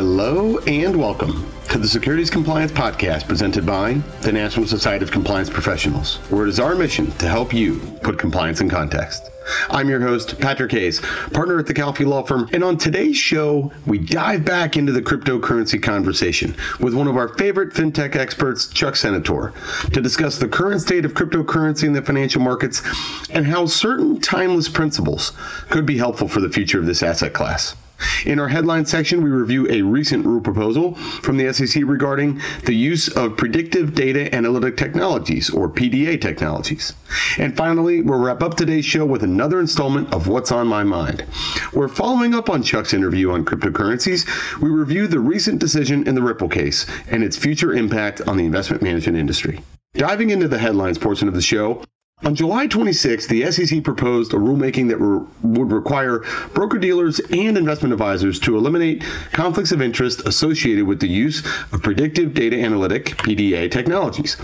Hello and welcome to the Securities Compliance Podcast presented by the National Society of Compliance Professionals, where it is our mission to help you put compliance in context. I'm your host, Patrick Hayes, partner at the Calfee Law Firm, and on today's show, we dive back into the cryptocurrency conversation with one of our favorite fintech experts, Chuck Senatore, to discuss the current state of cryptocurrency in the financial markets and how certain timeless principles could be helpful for the future of this asset class. In our headline section, we review a recent rule proposal from the SEC regarding the use of predictive data analytic technologies, or PDA technologies. And finally, we'll wrap up today's show with another installment of What's on My Mind. We're following up on Chuck's interview on cryptocurrencies. We review the recent decision in the Ripple case and its future impact on the investment management industry. Diving into the headlines portion of the show, on July 26, the SEC proposed a rulemaking that re- would require broker dealers and investment advisors to eliminate conflicts of interest associated with the use of predictive data analytic PDA technologies.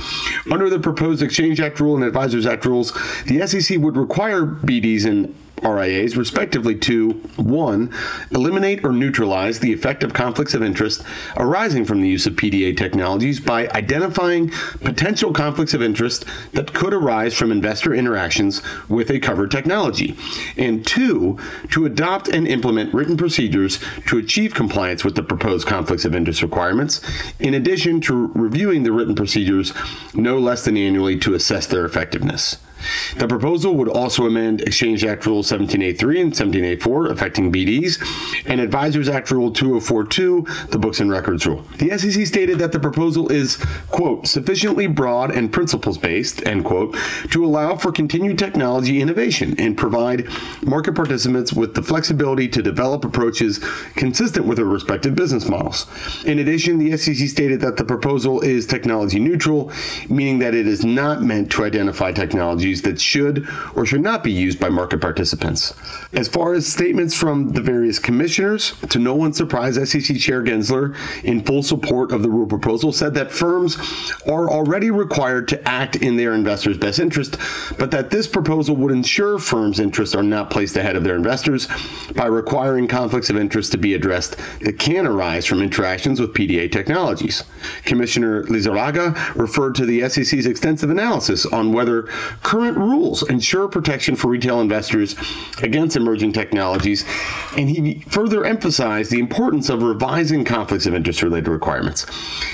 Under the proposed Exchange Act rule and Advisors Act rules, the SEC would require BDs and RIAs, respectively, to 1. Eliminate or neutralize the effect of conflicts of interest arising from the use of PDA technologies by identifying potential conflicts of interest that could arise from investor interactions with a covered technology. And 2. To adopt and implement written procedures to achieve compliance with the proposed conflicts of interest requirements, in addition to reviewing the written procedures no less than annually to assess their effectiveness. The proposal would also amend Exchange Act Rule 17a-3 and 17a-4, affecting BDs, and Advisors Act Rule 2042, the Books and Records Rule. The SEC stated that the proposal is, quote, sufficiently broad and principles based, end quote, to allow for continued technology innovation and provide market participants with the flexibility to develop approaches consistent with their respective business models. In addition, the SEC stated that the proposal is technology neutral, meaning that it is not meant to identify technologies that should or should not be used by market participants. As far as statements from the various commissioners, to no one's surprise, SEC Chair Gensler, in full support of the rule proposal, said that firms are already required to act in their investors' best interest, but that this proposal would ensure firms' interests are not placed ahead of their investors by requiring conflicts of interest to be addressed that can arise from interactions with PDA technologies. Commissioner Lizarraga referred to the SEC's extensive analysis on whether current rules ensure protection for retail investors against emerging technologies, and he further emphasized the importance of revising conflicts of interest related requirements.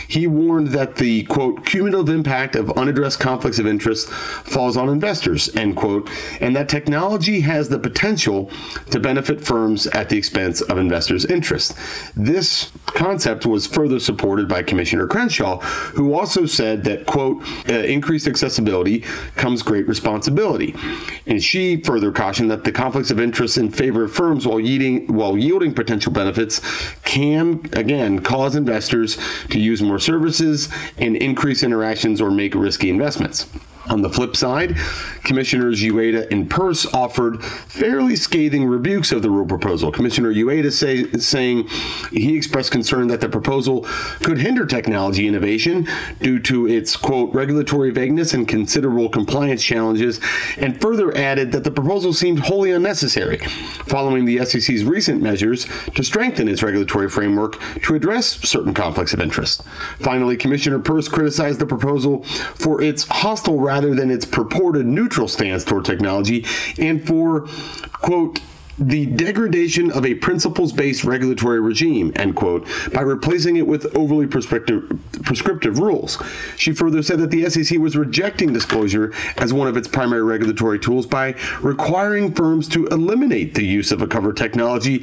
He warned that the quote cumulative impact of unaddressed conflicts of interest falls on investors end quote, and that technology has the potential to benefit firms at the expense of investors' interests. This concept was further supported by Commissioner Crenshaw, who also said that quote uh, increased accessibility comes great responsibility, and she further cautioned that the conflicts of interest in favor of firms while yielding while yielding potential benefits can again cause investors to use more services and increase interactions or make risky investments. On the flip side, Commissioners Uyeda and Peirce offered fairly scathing rebukes of the rule proposal. Commissioner Uyeda say, saying he expressed concern that the proposal could hinder technology innovation due to its, quote, regulatory vagueness and considerable compliance challenges, and further added that the proposal seemed wholly unnecessary, following the SEC's recent measures to strengthen its regulatory framework to address certain conflicts of interest. Finally, Commissioner Peirce criticized the proposal for its hostile rather than its purported neutral stance toward technology and for, quote, the degradation of a principles-based regulatory regime, end quote, by replacing it with overly prescriptive, prescriptive rules. She further said that the SEC was rejecting disclosure as one of its primary regulatory tools by requiring firms to eliminate the use of a cover technology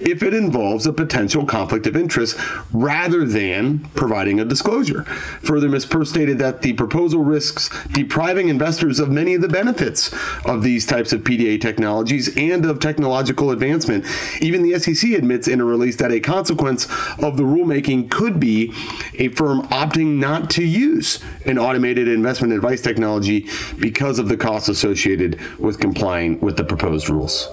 if it involves a potential conflict of interest rather than providing a disclosure. Further, Ms. Peirce stated that the proposal risks depriving investors of many of the benefits of these types of PDA technologies and of technology technological advancement. Even the SEC admits in a release that a consequence of the rulemaking could be a firm opting not to use an automated investment advice technology because of the costs associated with complying with the proposed rules.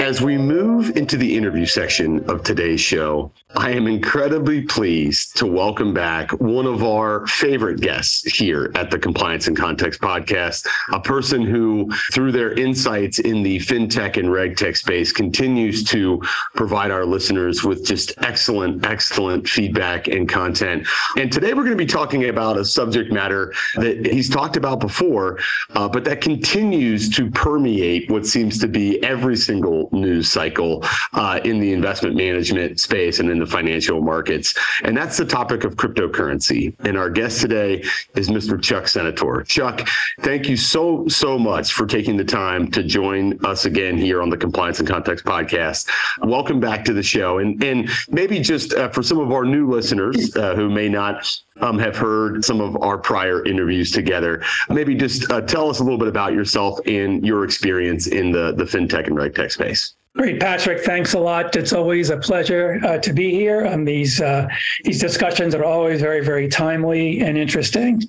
As we move into the interview section of today's show, I am incredibly pleased to welcome back one of our favorite guests here at the Compliance in Context podcast, a person who, through their insights in the fintech and regtech space, continues to provide our listeners with just excellent, excellent feedback and content. And today we're going to be talking about a subject matter that he's talked about before, uh, but that continues to permeate what seems to be every single news cycle uh, in the investment management space and in the financial markets. And that's the topic of cryptocurrency. And our guest today is Mr. Chuck Senatore. Chuck, thank you so, so much for taking the time to join us again here on the Compliance in Context podcast. Welcome back to the show. And, and maybe just uh, for some of our new listeners uh, who may not um, have heard some of our prior interviews together. Maybe just uh, tell us a little bit about yourself and your experience in the, the fintech and regtech space. Great, Patrick. Thanks a lot. It's always a pleasure uh, to be here. Um, these uh, these discussions are always very, very timely and interesting.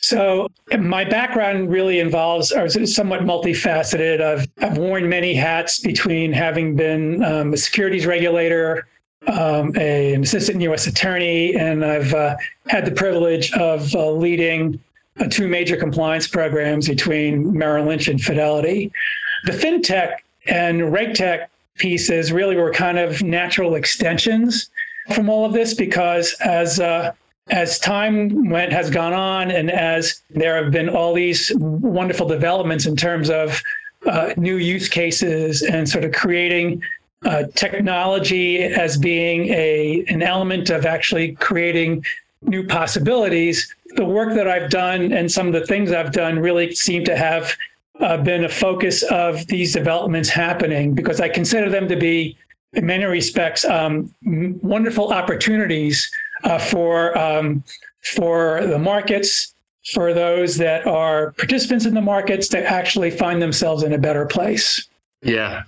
So my background really involves, or is somewhat multifaceted. I've I've worn many hats between having been um, a securities regulator, um, a, an assistant U.S. attorney, and I've uh, had the privilege of uh, leading uh, two major compliance programs between Merrill Lynch and Fidelity. The fintech and RegTech pieces really were kind of natural extensions from all of this because as uh, as time went has gone on and as there have been all these wonderful developments in terms of uh, new use cases and sort of creating uh, technology as being a an element of actually creating new possibilities the work that i've done and some of the things i've done really seem to have uh, been a focus of these developments happening because I consider them to be, in many respects, um, wonderful opportunities uh, for um, for the markets, for those that are participants in the markets to actually find themselves in a better place. Yeah.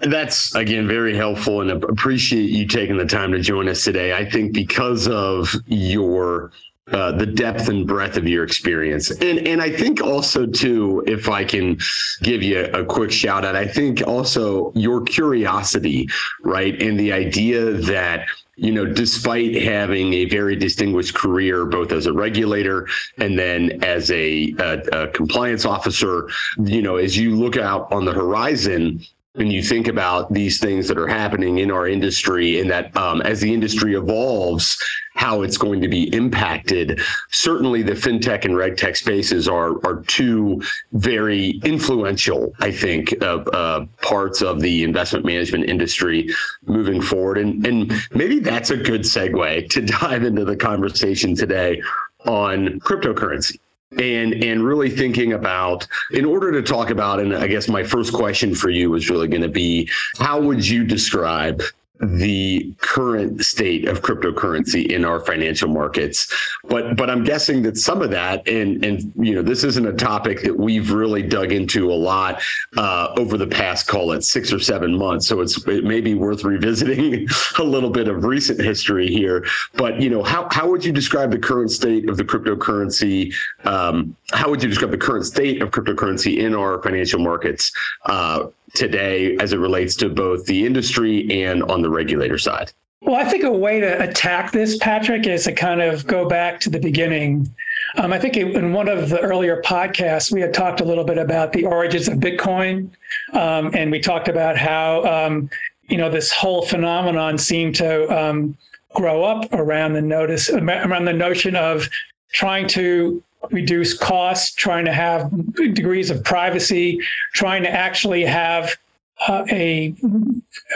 That's again very helpful and appreciate you taking the time to join us today. I think because of your uh, the depth and breadth of your experience. And and I think also too, if I can give you a quick shout out, I think also your curiosity, right? And the idea that you know, despite having a very distinguished career, both as a regulator and then as a, a, a, compliance officer, you know, as you look out on the horizon, and you think about these things that are happening in our industry and that um, as the industry evolves how it's going to be impacted certainly the fintech and regtech spaces are are two very influential i think uh, uh, parts of the investment management industry moving forward. And and maybe that's a good segue to dive into the conversation today on cryptocurrency and and really thinking about in order to talk about and i guess my first question for you is really going to be how would you describe the current state of cryptocurrency in our financial markets. But but I'm guessing that some of that, and and you know, this isn't a topic that we've really dug into a lot uh, over the past, call it six or seven months. So it's it may be worth revisiting a little bit of recent history here. But you know, how how would you describe the current state of the cryptocurrency? Um, how would you describe the current state of cryptocurrency in our financial markets? Uh, today as it relates to both the industry and on the regulator side? Well, I think a way to attack this, Patrick, is to kind of go back to the beginning. Um, I think in one of the earlier podcasts, we had talked a little bit about the origins of Bitcoin. Um, and we talked about how, um, you know, this whole phenomenon seemed to um, grow up around the notice, around the notion of trying to reduce costs, trying to have degrees of privacy, trying to actually have uh, a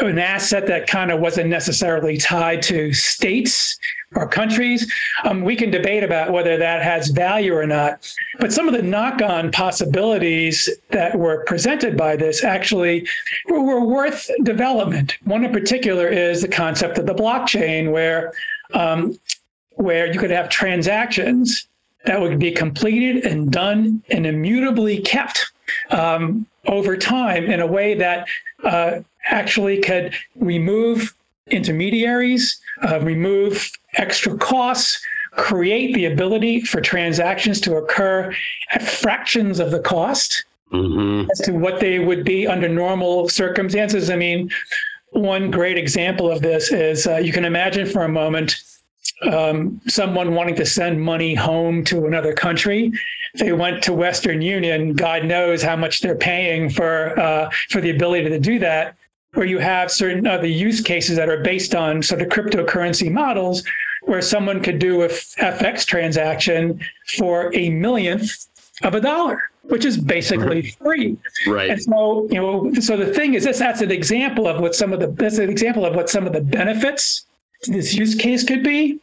an asset that kind of wasn't necessarily tied to states or countries. Um, we can debate about whether that has value or not. But some of the knock-on possibilities that were presented by this actually were, worth development. One in particular is the concept of the blockchain, where um, where you could have transactions that would be completed and done and immutably kept um, over time in a way that uh, actually could remove intermediaries, uh, remove extra costs, create the ability for transactions to occur at fractions of the cost. mm-hmm. as to what they would be under normal circumstances. I mean, one great example of this is uh, you can imagine for a moment um, someone wanting to send money home to another country. They went to Western Union. God knows how much they're paying for uh, for the ability to do that. Where you have certain other use cases that are based on sort of cryptocurrency models, where someone could do a FX transaction for a millionth of a dollar which is basically free. Right. And so, you know, so the thing is this that's an example of what some of the that's an example of what some of the benefits this use case could be.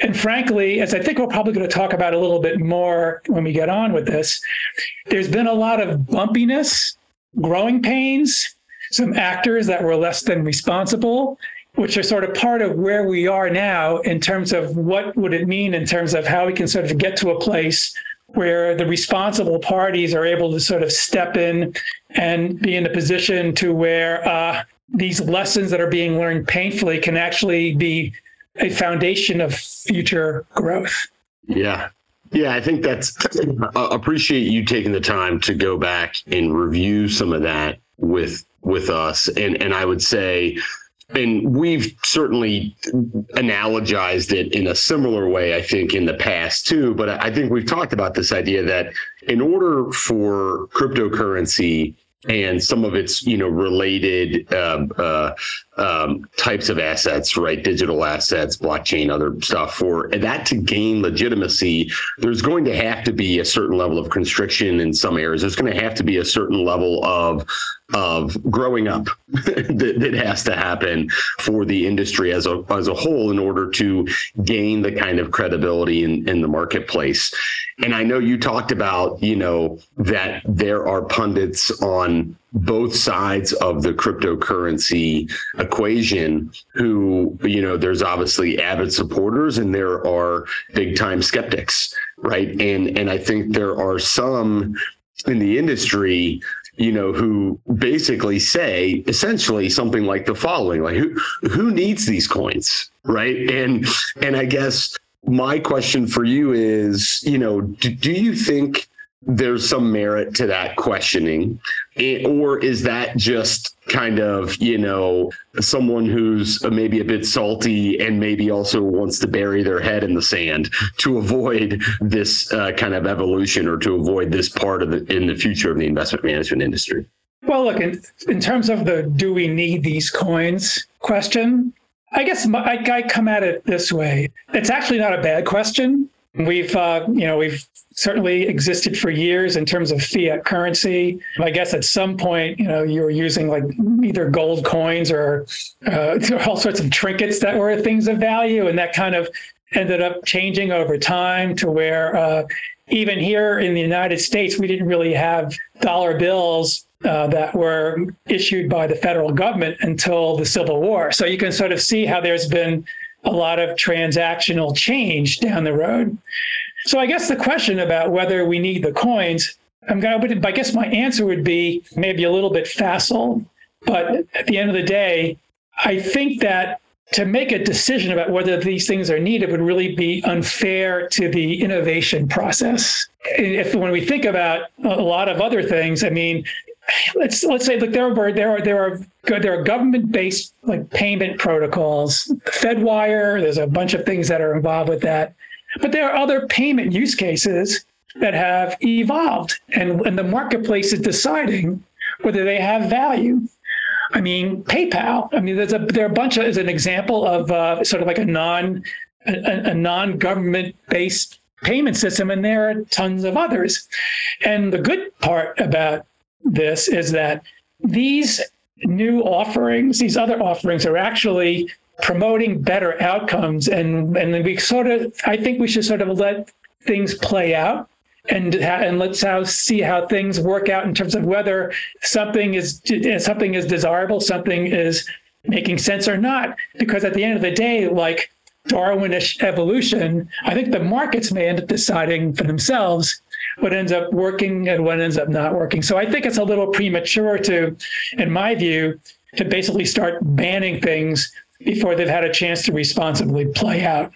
And frankly, as I think we're probably going to talk about a little bit more when we get on with this, there's been a lot of bumpiness, growing pains, some actors that were less than responsible, which are sort of part of where we are now in terms of what would it mean in terms of how we can sort of get to a place where the responsible parties are able to sort of step in and be in a position to where uh, these lessons that are being learned painfully can actually be a foundation of future growth. Yeah. Yeah, I think that's uh, appreciate you taking the time to go back and review some of that with with us and and I would say and we've certainly analogized it in a similar way, I think, in the past too. But I think we've talked about this idea that in order for cryptocurrency and some of its you know related uh, uh, um, types of assets, right? Digital assets, blockchain, other stuff. For that to gain legitimacy, there's going to have to be a certain level of constriction in some areas. There's going to have to be a certain level of of growing up that, that, has to happen for the industry as a as a whole in order to gain the kind of credibility in, in the marketplace. And I know you talked about, you know, that there are pundits on both sides of the cryptocurrency equation who, you know, there's obviously avid supporters and there are big time skeptics, right? And and I think there are some in the industry you know, who basically say essentially something like the following: like, who who needs these coins, right? And and I guess my question for you is, you know, do, do you think there's some merit to that questioning? Or is that just kind of you know someone who's maybe a bit salty and maybe also wants to bury their head in the sand to avoid this uh, kind of evolution or to avoid this part of the in the future of the investment management industry? Well look in, in terms of the do we need these coins question i guess my, I, I come at it this way. It's actually not a bad question We've, uh, you know, we've certainly existed for years in terms of fiat currency. I guess at some point, you know, you were using like either gold coins or uh, all sorts of trinkets that were things of value, and that kind of ended up changing over time to where uh, even here in the United States, we didn't really have dollar bills uh, that were issued by the federal government until the Civil War. So you can sort of see how there's been a lot of transactional change down the road. So I guess the question about whether we need the coins, I'm going to, I guess my answer would be maybe a little bit facile. But at the end of the day, I think that to make a decision about whether these things are needed would really be unfair to the innovation process. If when we think about a lot of other things, I mean, let's let's say like there are there are there are there are government based like payment protocols, FedWire. There's a bunch of things that are involved with that, but there are other payment use cases that have evolved, and and the marketplace is deciding whether they have value. I mean, PayPal. I mean, there's a there are a bunch of as an example of uh, sort of like a non a, a non government based payment system, and there are tons of others. And the good part about this is that these new offerings, these other offerings, are actually promoting better outcomes, and and we sort of, I think we should sort of let things play out. And, and let's how, see how things work out in terms of whether something is something is desirable, something is making sense or not. Because at the end of the day, like Darwinish evolution, I think the markets may end up deciding for themselves what ends up working and what ends up not working. So I think it's a little premature to, in my view, to basically start banning things before they've had a chance to responsibly play out.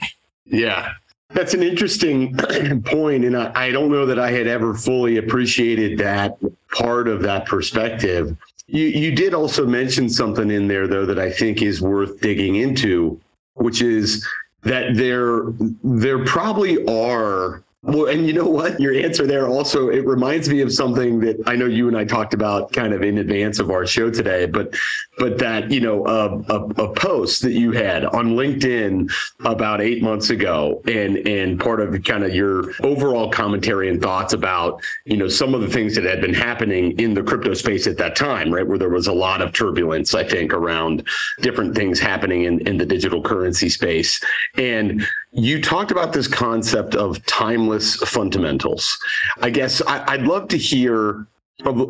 Yeah. That's an interesting point, and I, I don't know that I had ever fully appreciated that part of that perspective. You you did also mention something in there though that I think is worth digging into, which is that there there probably are well, and you know what? Your answer there also it reminds me of something that I know you and I talked about kind of in advance of our show today, but but that you know a, a, a post that you had on LinkedIn about eight months ago, and and part of kind of your overall commentary and thoughts about you know some of the things that had been happening in the crypto space at that time, right, where there was a lot of turbulence, I think, around different things happening in in the digital currency space, and you talked about this concept of timeless fundamentals. I guess I, would love to hear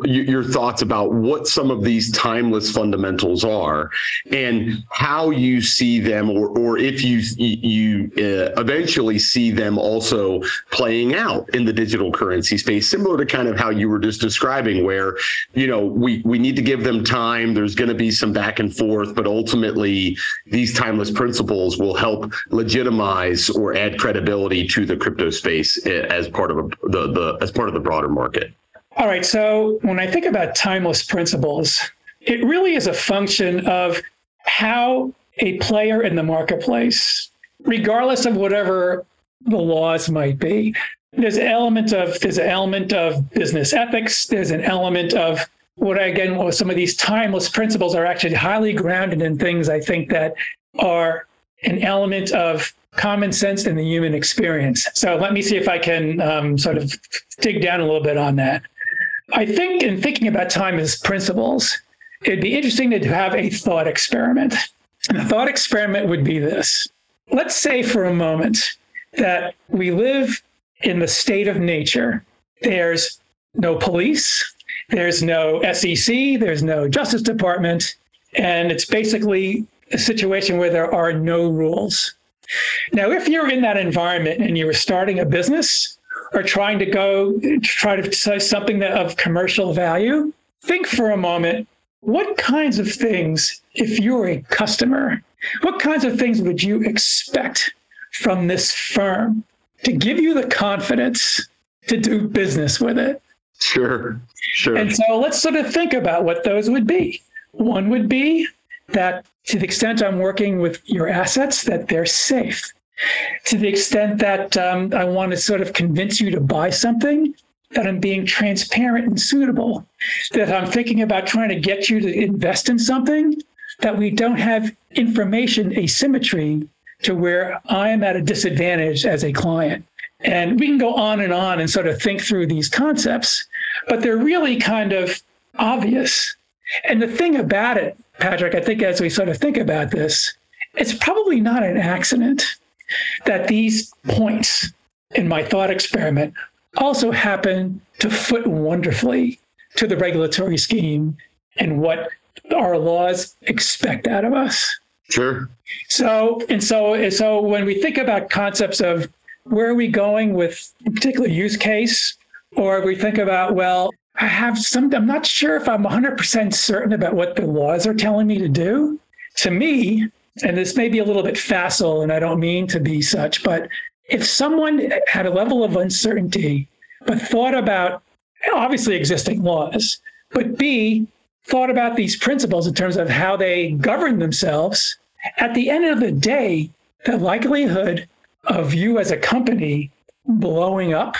your thoughts about what some of these timeless fundamentals are and how you see them or or if you you uh, eventually see them also playing out in the digital currency space similar to kind of how you were just describing where you know we we need to give them time. There's going to be some back and forth but ultimately these timeless principles will help legitimize or add credibility to the crypto space uh, as part of a, the the as part of the broader market all right. So when I think about timeless principles, it really is a function of how a player in the marketplace, regardless of whatever the laws might be, there's an element of there's an element of business ethics. There's an element of what I, again, some of these timeless principles are actually highly grounded in things I think that are an element of common sense in the human experience. So let me see if I can um, sort of dig down a little bit on that. I think in thinking about timeless principles, it'd be interesting to have a thought experiment. And the thought experiment would be this. Let's say for a moment that we live in the state of nature. There's no police, there's no SEC, there's no Justice Department, and it's basically a situation where there are no rules. Now, if you're in that environment and you were starting a business, are trying to go to try to say something that of commercial value, think for a moment what kinds of things, if you're a customer, what kinds of things would you expect from this firm to give you the confidence to do business with it? Sure, sure. And so let's sort of think about what those would be. One would be that to the extent I'm working with your assets, that they're safe to the extent that um, I want to sort of convince you to buy something, that I'm being transparent and suitable, that I'm thinking about trying to get you to invest in something, that we don't have information asymmetry to where I am at a disadvantage as a client. And we can go on and on and sort of think through these concepts, but they're really kind of obvious. And the thing about it, Patrick, I think as we sort of think about this, it's probably not an accident that these points in my thought experiment also happen to foot wonderfully to the regulatory scheme and what our laws expect out of us. Sure. So and so and so when we think about concepts of where are we going with a particular use case, or we think about well, I have some. I'm not sure if I'm 100% certain about what the laws are telling me to do. To me, and this may be a little bit facile, and I don't mean to be such, but if someone had a level of uncertainty, but thought about obviously existing laws, but B, thought about these principles in terms of how they govern themselves, at the end of the day, the likelihood of you as a company blowing up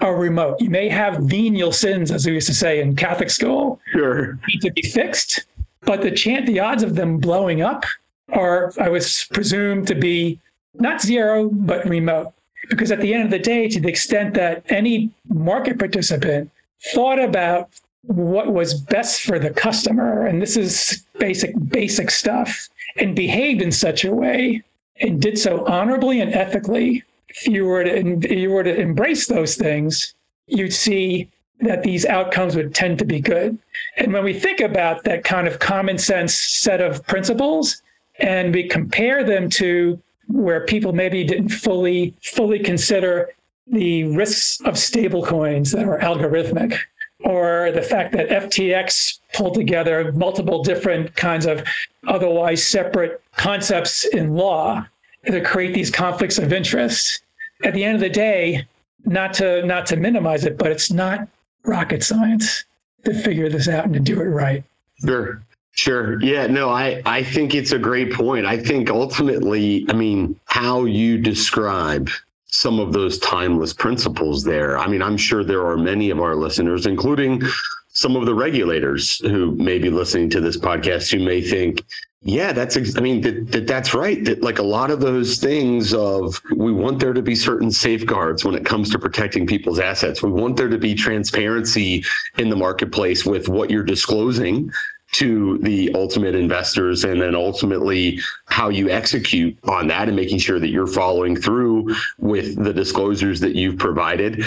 are remote. You may have venial sins, as we used to say in Catholic school, sure. need to be fixed, but the chance, the odds of them blowing up are, I was presumed to be not zero, but remote. Because at the end of the day, to the extent that any market participant thought about what was best for the customer, and this is basic, basic stuff, and behaved in such a way and did so honorably and ethically, if you were to, if you were to embrace those things, you'd see that these outcomes would tend to be good. And when we think about that kind of common sense set of principles, and we compare them to where people maybe didn't fully fully consider the risks of stablecoins that are algorithmic or the fact that FTX pulled together multiple different kinds of otherwise separate concepts in law to create these conflicts of interest. at the end of the day, not to not to minimize it, but it's not rocket science to figure this out and to do it right. Sure. Sure. Yeah, no, I, I think it's a great point. I think ultimately, I mean, how you describe some of those timeless principles there. I mean, I'm sure there are many of our listeners, including some of the regulators who may be listening to this podcast who may think, yeah, that's, I mean, that, that that's right. That like a lot of those things of we want there to be certain safeguards when it comes to protecting people's assets. We want there to be transparency in the marketplace with what you're disclosing to the ultimate investors and then ultimately how you execute on that and making sure that you're following through with the disclosures that you've provided.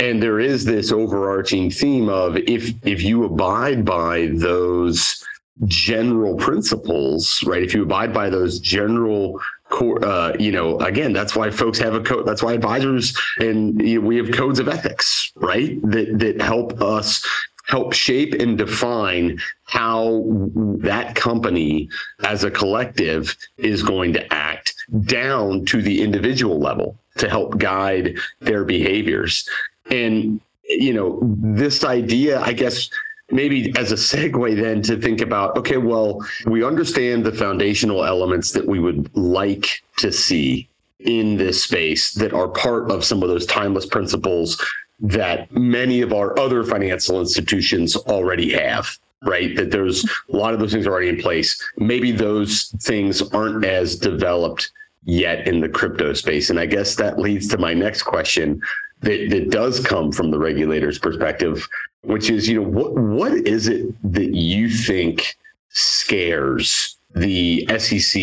And there is this overarching theme of if if you abide by those general principles right? If you abide by those general core uh, you know again that's why folks have a code that's why advisors and you know, we have codes of ethics right? That that help us help shape and define how that company as a collective is going to act down to the individual level to help guide their behaviors. And, you know, this idea, I guess, maybe as a segue then to think about okay, well, we understand the foundational elements that we would like to see in this space that are part of some of those timeless principles that many of our other financial institutions already have right? That there's a lot of those things are already in place. Maybe those things aren't as developed yet in the crypto space. And i guess that leads to my next question that, that does come from the regulator's perspective which is you know what what is it that you think scares the SEC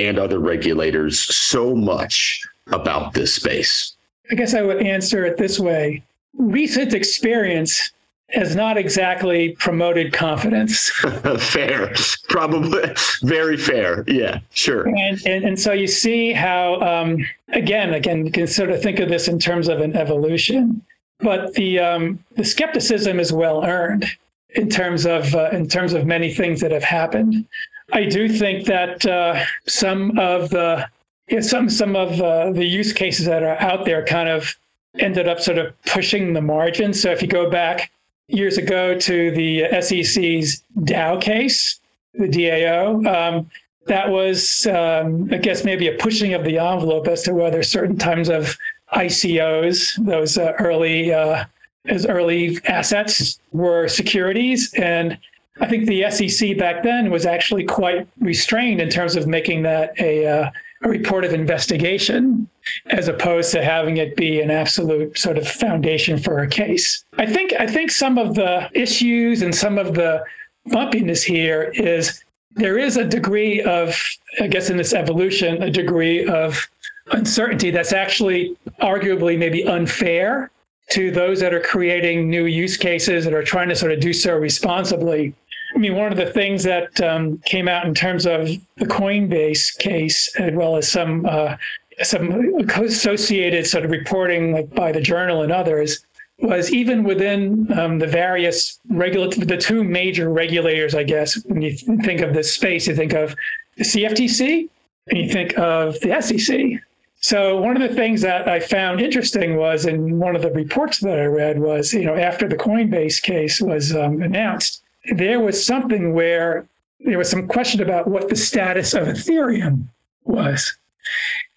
and other regulators so much about this space I guess I would answer it this way. Recent experience has not exactly promoted confidence. fair, probably very fair. Yeah, sure. And and, and so you see how um, again, again, you can sort of think of this in terms of an evolution, but the um, the skepticism is well earned in terms of uh, in terms of many things that have happened. I do think that uh, some of the yeah, some some of uh, the use cases that are out there kind of ended up sort of pushing the margin. So if you go back years ago to the SEC's DAO case, the DAO, um, that was, um, I guess, maybe a pushing of the envelope as to whether certain types of ICOs, those uh, early uh, as early assets, were securities, and I think the SEC back then was actually quite restrained in terms of making that a uh, a report of investigation as opposed to having it be an absolute sort of foundation for a case. I think I think some of the issues and some of the bumpiness here is there is a degree of I guess in this evolution a degree of uncertainty that's actually arguably maybe unfair to those that are creating new use cases that are trying to sort of do so responsibly I mean, one of the things that um, came out in terms of the Coinbase case, as well as some uh, some associated sort of reporting, like by the Journal and others, was even within um, the various regulatory, the two major regulators, I guess, when you think of this space, you think of the CFTC and you think of the SEC. So one of the things that I found interesting was in one of the reports that I read was, you know, after the Coinbase case was um, announced, there was something where there was some question about what the status of Ethereum was.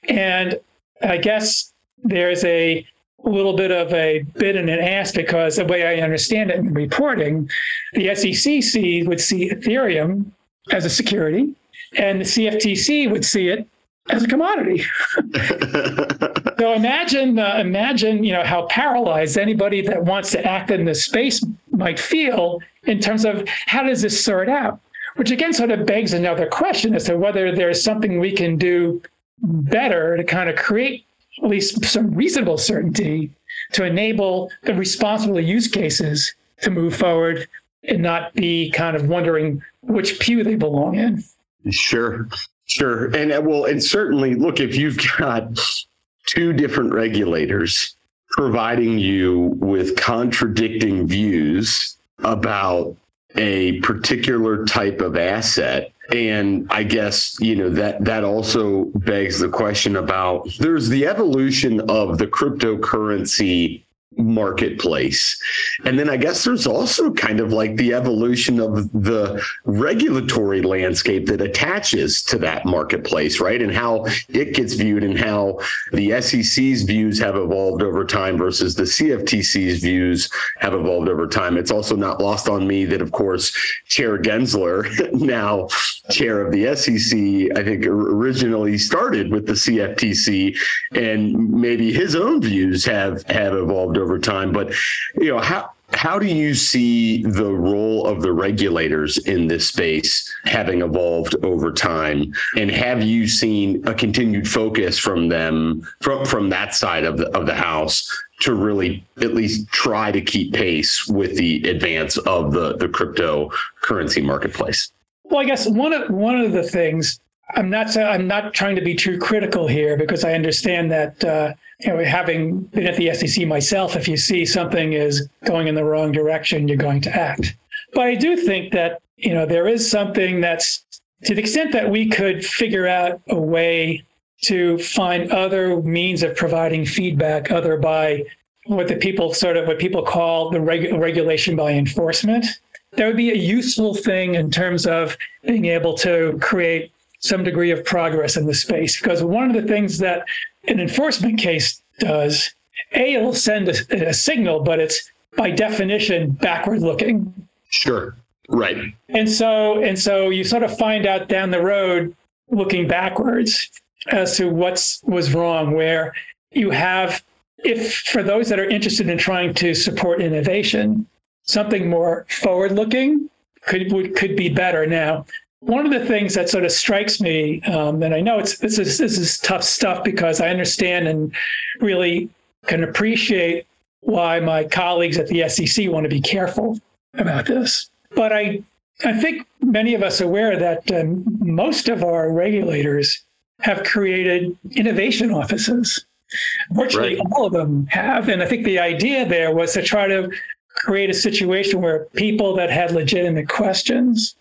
And I guess there's a little bit of a bit and an ask because the way I understand it in reporting, the SEC would see Ethereum as a security, and the CFTC would see it as a commodity. so imagine, uh, imagine, you know, how paralyzed anybody that wants to act in this space might feel in terms of how does this sort out? Which again sort of begs another question as to whether there's something we can do better to kind of create at least some reasonable certainty to enable the responsible use cases to move forward and not be kind of wondering which pew they belong in. Sure. Sure. And uh, well, and certainly, look, if you've got two different regulators providing you with contradicting views about a particular type of asset. And i guess you know that that also begs the question about there's the evolution of the cryptocurrency marketplace. And then I guess there's also kind of like the evolution of the regulatory landscape that attaches to that marketplace, right? And how it gets viewed and how the SEC's views have evolved over time versus the CFTC's views have evolved over time. It's also not lost on me that, of course, Chair Gensler, now chair of the SEC, I think originally started with the CFTC, and maybe his own views have have evolved over over time. But you know how how do you see the role of the regulators in this space having evolved over time and have you seen a continued focus from them from from that side of the of the house to really at least try to keep pace with the advance of the the cryptocurrency marketplace well i guess one of one of the things i'm not i'm not trying to be too critical here because i understand that uh, you know, having been at the SEC myself, if you see something is going in the wrong direction, you're going to act. But I do think that, you know, there is something that's to the extent that we could figure out a way to find other means of providing feedback other by what the people sort of what people call the reg- regulation by enforcement that would be a useful thing in terms of being able to create some degree of progress in the space because one of the things that an enforcement case does, A, it'll send a, a signal, but it's by definition backward looking. Sure. Right. And so and so you sort of find out down the road looking backwards as to what's was wrong where you have if for those that are interested in trying to support innovation something more forward looking could would, could be better now one of the things that sort of strikes me, um, and I know it's this is this is tough stuff because I understand and really can appreciate why my colleagues at the SEC want to be careful about this. But I I think many of us are aware that um, most of our regulators have created innovation offices. Virtually right. all of them have, and I think the idea there was to try to create a situation where people that had legitimate questions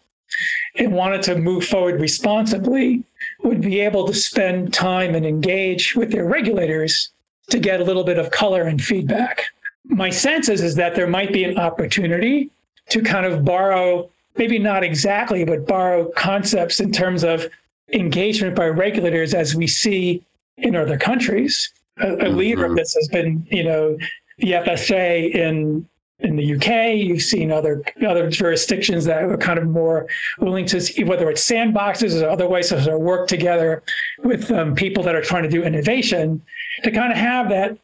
and wanted to move forward responsibly would be able to spend time and engage with their regulators to get a little bit of color and feedback. My sense is, is that there might be an opportunity to kind of borrow, maybe not exactly, but borrow concepts in terms of engagement by regulators as we see in other countries. A, a leader of mm-hmm. this has been, you know, the FSA in in the UK. You've seen other other jurisdictions that are kind of more willing to see whether it's sandboxes or other ways to sort of work together with um, people that are trying to do innovation to kind of have that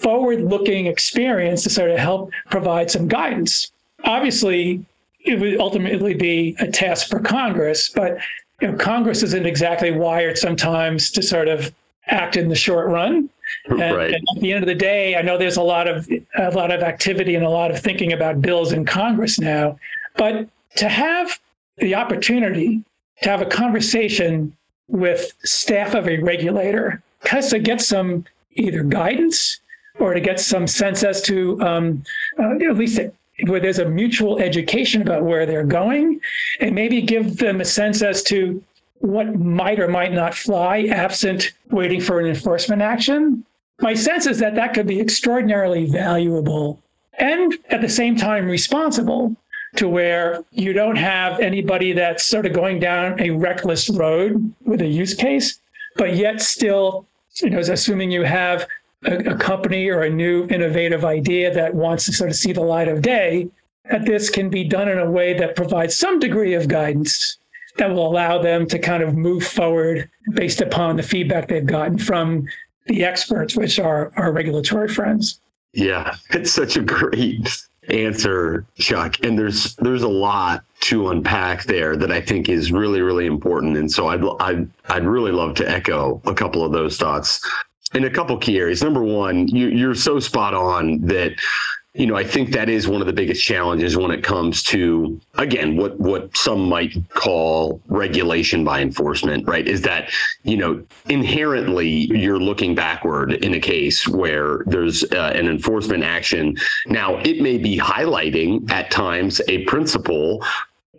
forward-looking experience to sort of help provide some guidance. Obviously, it would ultimately be a task for Congress, but you know, Congress isn't exactly wired sometimes to sort of act in the short run. And, right. and, at the end of the day, I know there's a lot of a lot of activity and a lot of thinking about bills in Congress now, but to have the opportunity to have a conversation with staff of a regulator, because to get some either guidance or to get some sense as to um, uh, at least where there's a mutual education about where they're going, and maybe give them a sense as to what might or might not fly absent waiting for an enforcement action. My sense is that that could be extraordinarily valuable and at the same time responsible to where you don't have anybody that's sort of going down a reckless road with a use case, but yet still, you know, assuming you have a, a company or a new innovative idea that wants to sort of see the light of day, that this can be done in a way that provides some degree of guidance that will allow them to kind of move forward based upon the feedback they've gotten from the experts, which are our regulatory friends. Yeah, it's such a great answer, Chuck. And there's there's a lot to unpack there that I think is really really important. And so I'd I'd I'd really love to echo a couple of those thoughts in a couple key areas. Number one, you, you're so spot on that you know, I think that is one of the biggest challenges when it comes to, again, what what some might call regulation by enforcement, right? Is that, you know, inherently you're looking backward in a case where there's uh, an enforcement action. Now, it may be highlighting at times a principle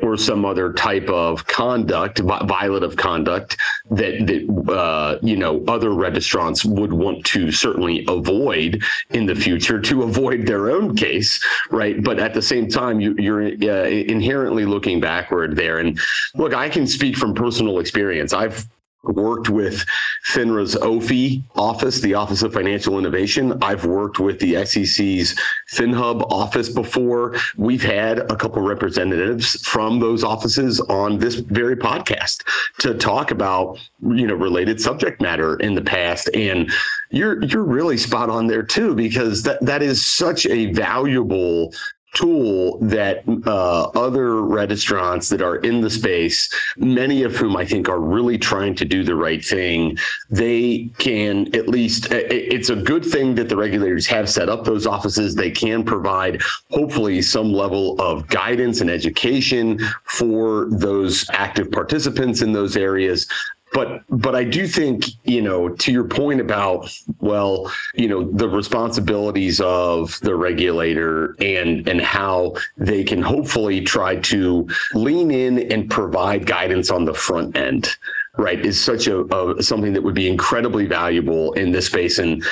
or some other type of conduct, violative conduct that that uh, you know other registrants would want to certainly avoid in the future to avoid their own case, right? But at the same time, you, are uh, inherently looking backward there. And look, I can speak from personal experience. I've worked with FINRA's OFI office, the Office of Financial Innovation. I've worked with the SEC's FinHub office before. We've had a couple representatives from those offices on this very podcast to talk about, you know, related subject matter in the past. And you're you're really spot on there too, because that, that is such a valuable tool that uh, other registrants that are in the space, many of whom I think are really trying to do the right thing, they can at least, it's a good thing that the regulators have set up those offices. They can provide, hopefully, some level of guidance and education for those active participants in those areas but but I do think you know to your point about well you know the responsibilities of the regulator and and how they can hopefully try to lean in and provide guidance on the front end right is such a, a something that would be incredibly valuable in this space. And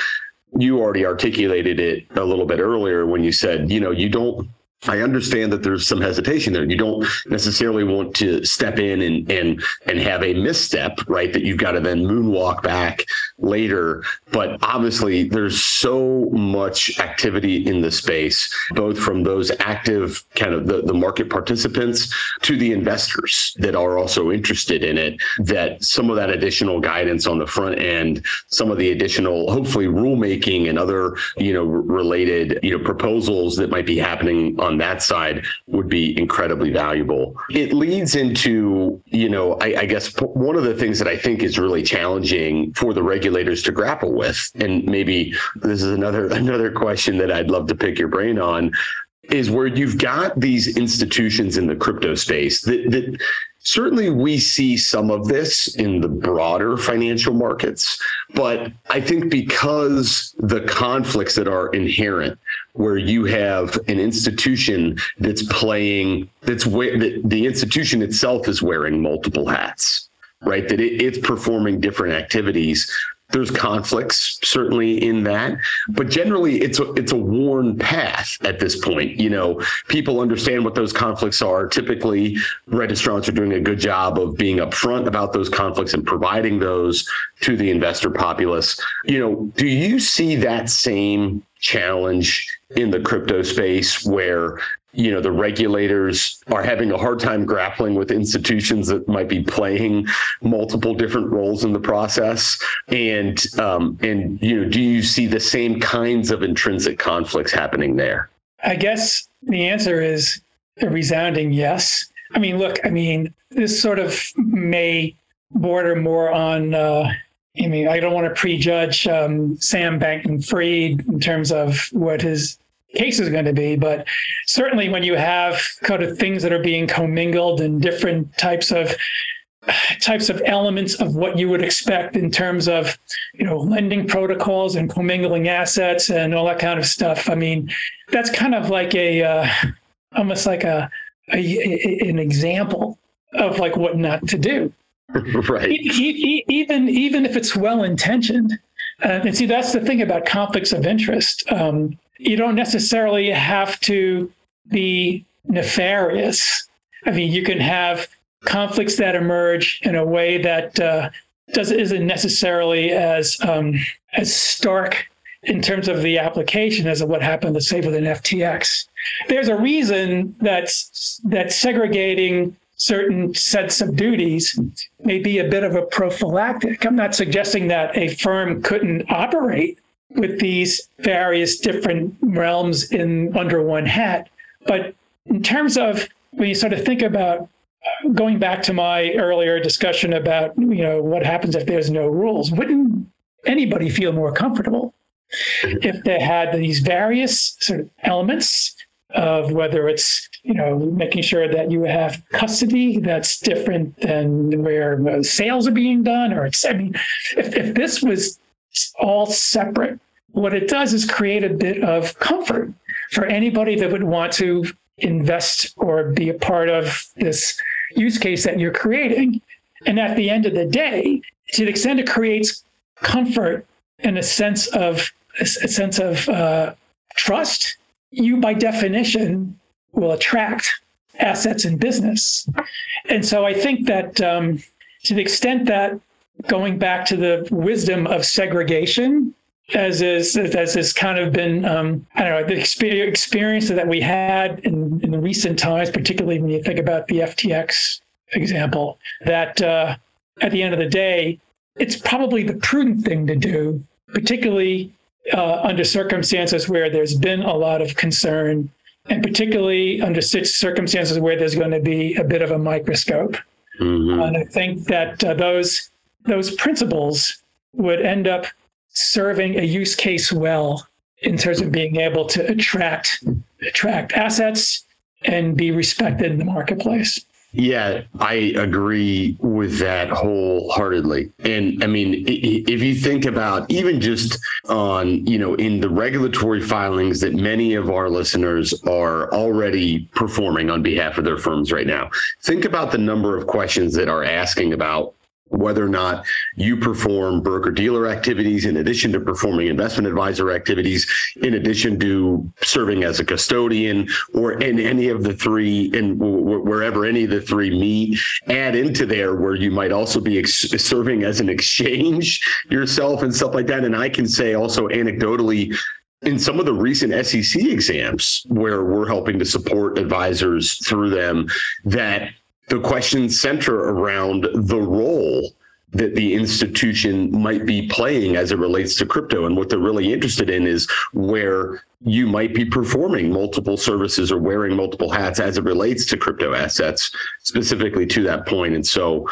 you already articulated it a little bit earlier when you said you know you don't I understand that there's some hesitation there. You don't necessarily want to step in and and and have a misstep, right? That you've got to then moonwalk back later. But obviously, there's so much activity in the space, both from those active kind of the, the market participants to the investors that are also interested in it. That some of that additional guidance on the front end, some of the additional, hopefully, rulemaking and other you know related you know proposals that might be happening on on that side would be incredibly valuable. It leads into, you know, I, I guess one of the things that I think is really challenging for the regulators to grapple with, and maybe this is another another question that I'd love to pick your brain on, is where you've got these institutions in the crypto space that, that Certainly, we see some of this in the broader financial markets, but I think because the conflicts that are inherent, where you have an institution that's playing, that's that the institution itself is wearing multiple hats, right? That it, it's performing different activities there's conflicts certainly in that, but generally it's a, it's a worn path at this point. You know, people understand what those conflicts are. Typically, registrants are doing a good job of being upfront about those conflicts and providing those to the investor populace. You know, do you see that same challenge in the crypto space where you know the regulators are having a hard time grappling with institutions that might be playing multiple different roles in the process. And um, and you know do you see the same kinds of intrinsic conflicts happening there? I guess the answer is a resounding yes. I mean look i mean this sort of may border more on uh, I mean, I don't want to prejudge um, Sam Bankman Fried in terms of what his case is going to be. But certainly when you have kind of things that are being commingled and different types of types of elements of what you would expect in terms of you know lending protocols and commingling assets and all that kind of stuff i mean that's kind of like a uh, almost like a, a, a, an example of like what not to do right even even if it's well intentioned uh, and see that's the thing about conflicts of interest um, you don't necessarily have to be nefarious. I mean, you can have conflicts that emerge in a way that uh, does isn't necessarily as um, as stark in terms of the application as of what happened, let's say, with an FTX. There's a reason that's that segregating certain sets of duties may be a bit of a prophylactic. I'm not suggesting that a firm couldn't operate with these various different realms in under one hat. But in terms of when you sort of think about uh, going back to my earlier discussion about you know what happens if there's no rules, wouldn't anybody feel more comfortable if they had these various sort of elements of whether it's you know making sure that you have custody that's different than where sales are being done or it's i mean if, if this was all separate what it does is create a bit of comfort for anybody that would want to invest or be a part of this use case that you're creating. And at the end of the day to the extent it creates comfort and a sense of a sense of uh, trust you by definition will attract assets in business. And so I think that um, to the extent that going back to the wisdom of segregation, as is as has kind of been um, I don't know the experience that we had in, in recent times, particularly when you think about the FTX example, that uh, at the end of the day, it's probably the prudent thing to do, particularly uh, under circumstances where there's been a lot of concern, and particularly under such circumstances where there's going to be a bit of a microscope. Mm-hmm. And I think that uh, those those principles would end up serving a use case well in terms of being able to attract attract assets and be respected in the marketplace. Yeah, I agree with that wholeheartedly. And I mean, if you think about even just on, you know, in the regulatory filings that many of our listeners are already performing on behalf of their firms right now, think about the number of questions that are asking about whether or not you perform broker dealer activities in addition to performing investment advisor activities, in addition to serving as a custodian, or in any of the three, and wherever any of the three meet, add into there where you might also be ex- serving as an exchange yourself and stuff like that. And I can say also anecdotally, in some of the recent SEC exams where we're helping to support advisors through them, that the questions center around the role that the institution might be playing as it relates to crypto. And what they're really interested in is where you might be performing multiple services or wearing multiple hats as it relates to crypto assets, specifically to that point. And so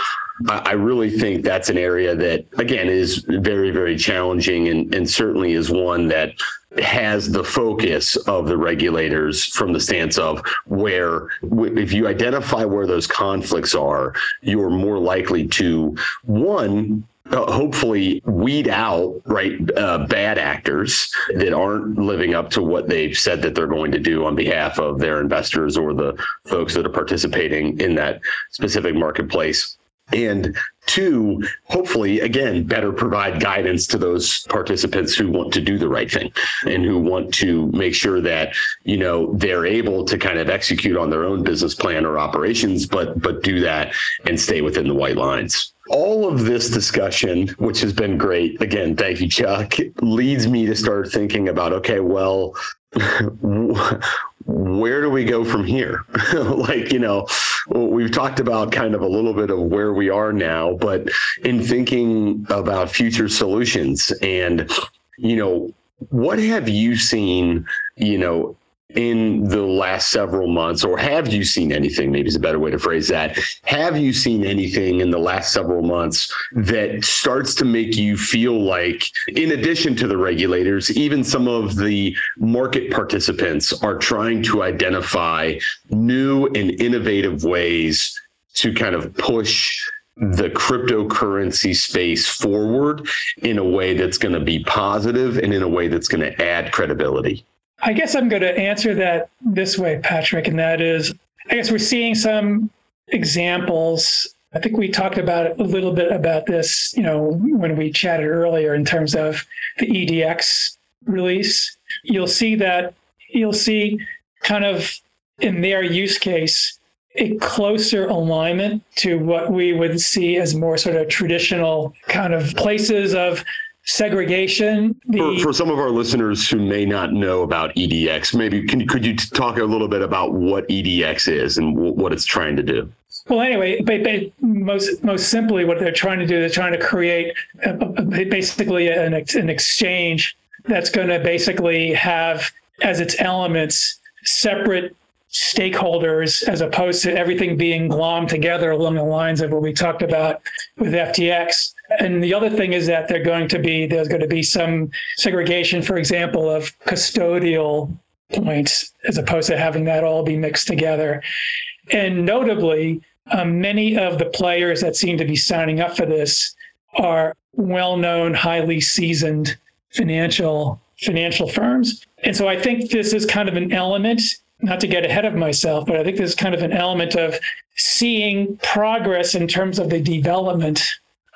I really think that's an area that, again, is very, very challenging and, and certainly is one that has the focus of the regulators from the stance of where if you identify where those conflicts are you're more likely to one uh, hopefully weed out right uh, bad actors that aren't living up to what they've said that they're going to do on behalf of their investors or the folks that are participating in that specific marketplace and two, hopefully, again, better provide guidance to those participants who want to do the right thing and who want to make sure that, you know, they're able to kind of execute on their own business plan or operations, but but do that and stay within the white lines. All of this discussion, which has been great, again, thank you, Chuck, leads me to start thinking about okay, well, where do we go from here? like, you know, we've talked about kind of a little bit of where we are now, but in thinking about future solutions and, you know, what have you seen, you know, in the last several months, or have you seen anything? Maybe is a better way to phrase that. Have you seen anything in the last several months that starts to make you feel like, in addition to the regulators, even some of the market participants are trying to identify new and innovative ways to kind of push the cryptocurrency space forward in a way that's going to be positive and in a way that's going to add credibility? I guess I'm going to answer that this way, Patrick, and that is I guess we're seeing some examples. I think we talked about a little bit about this, you know, when we chatted earlier in terms of the EDX release. You'll see that you'll see kind of in their use case a closer alignment to what we would see as more sort of traditional kind of places of segregation. The, for, for, some of our listeners who may not know about EDX, maybe can, could you talk a little bit about what EDX is and w- what it's trying to do? Well, anyway, but, but most most simply, what they're trying to do, they're trying to create a, a, basically an, an exchange that's going to basically have as its elements separate stakeholders as opposed to everything being glommed together along the lines of what we talked about with FTX And the other thing is that they're going to be there's going to be some segregation, for example, of custodial points as opposed to having that all be mixed together. And notably, um, many of the players that seem to be signing up for this are well-known, highly seasoned financial financial firms. And so I think this is kind of an element, not to get ahead of myself, but I think this is kind of an element of seeing progress in terms of the development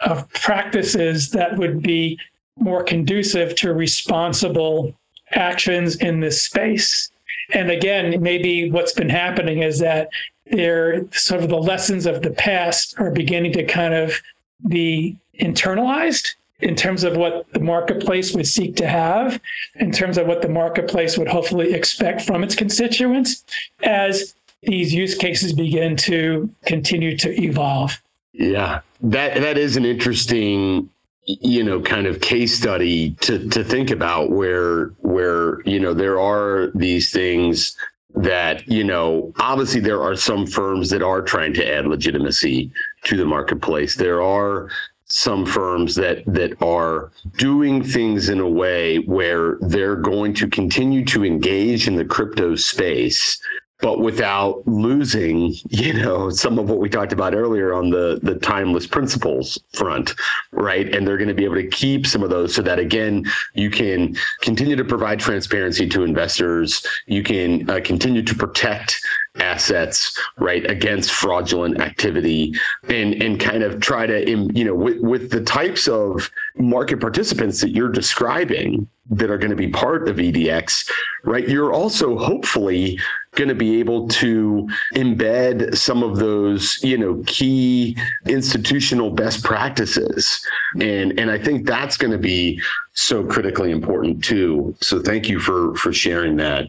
of practices that would be more conducive to responsible actions in this space. And again, maybe what's been happening is that they're sort of the lessons of the past are beginning to kind of be internalized in terms of what the marketplace would seek to have, in terms of what the marketplace would hopefully expect from its constituents as these use cases begin to continue to evolve. Yeah, that that is an interesting you know kind of case study to to think about where where you know there are these things that you know obviously there are some firms that are trying to add legitimacy to the marketplace. There are some firms that that are doing things in a way where they're going to continue to engage in the crypto space but without losing, you know, some of what we talked about earlier on the the timeless principles front, right? And they're going to be able to keep some of those so that again, you can continue to provide transparency to investors. You can uh, continue to protect assets right against fraudulent activity and and kind of try to you know with, with the types of market participants that you're describing that are going to be part of EDX right you're also hopefully going to be able to embed some of those you know key institutional best practices. And and I think that's going to be so critically important too. So thank you for for sharing that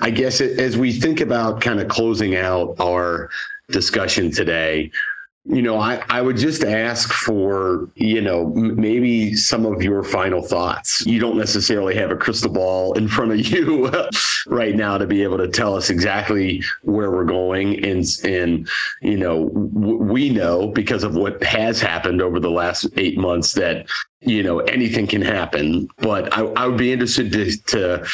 I guess as we think about kind of closing out our discussion today, you know, I, I would just ask for, you know, maybe some of your final thoughts. You don't necessarily have a crystal ball in front of you right now to be able to tell us exactly where we're going. And, and you know, w- we know because of what has happened over the last eight months that, you know, anything can happen. But I, I would be interested to, to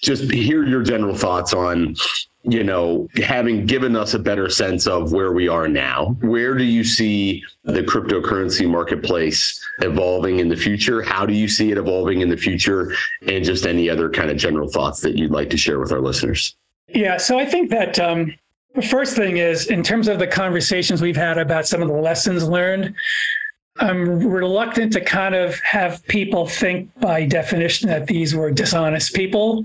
just hear your general thoughts on you know having given us a better sense of where we are now. Where do you see the cryptocurrency marketplace evolving in the future? How do you see it evolving in the future? And just any other kind of general thoughts that you'd like to share with our listeners. Yeah so i think that um, the first thing is in terms of the conversations we've had about some of the lessons learned I'm reluctant to kind of have people think by definition that these were dishonest people.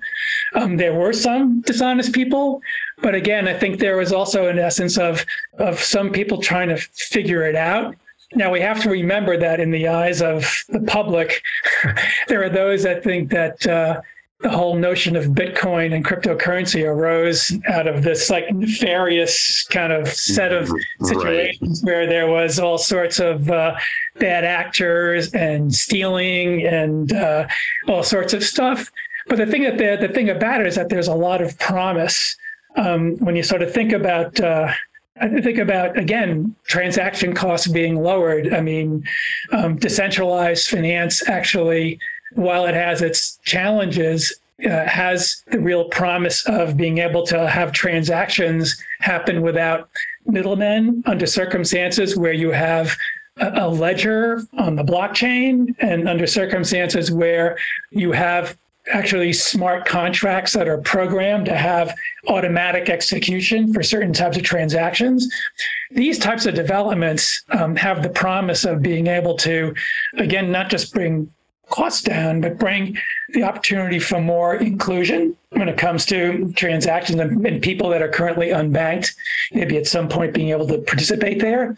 Um, there were some dishonest people, but again, I think there was also an essence of of some people trying to figure it out. Now we have to remember that in the eyes of the public, there are those that think that uh, the whole notion of Bitcoin and cryptocurrency arose out of this like nefarious kind of set of situations right. where there was all sorts of uh, bad actors and stealing and uh, all sorts of stuff. But the thing that the, the thing about it is that there's a lot of promise um, when you sort of think about. Uh, I think about again transaction costs being lowered. I mean, um, decentralized finance actually while it has its challenges, uh, has the real promise of being able to have transactions happen without middlemen under circumstances where you have a, ledger on the blockchain and under circumstances where you have actually smart contracts that are programmed to have automatic execution for certain types of transactions. These types of developments um, have the promise of being able to, again, not just bring costs down, but bring the opportunity for more inclusion when it comes to transactions and, people that are currently unbanked, maybe at some point being able to participate there.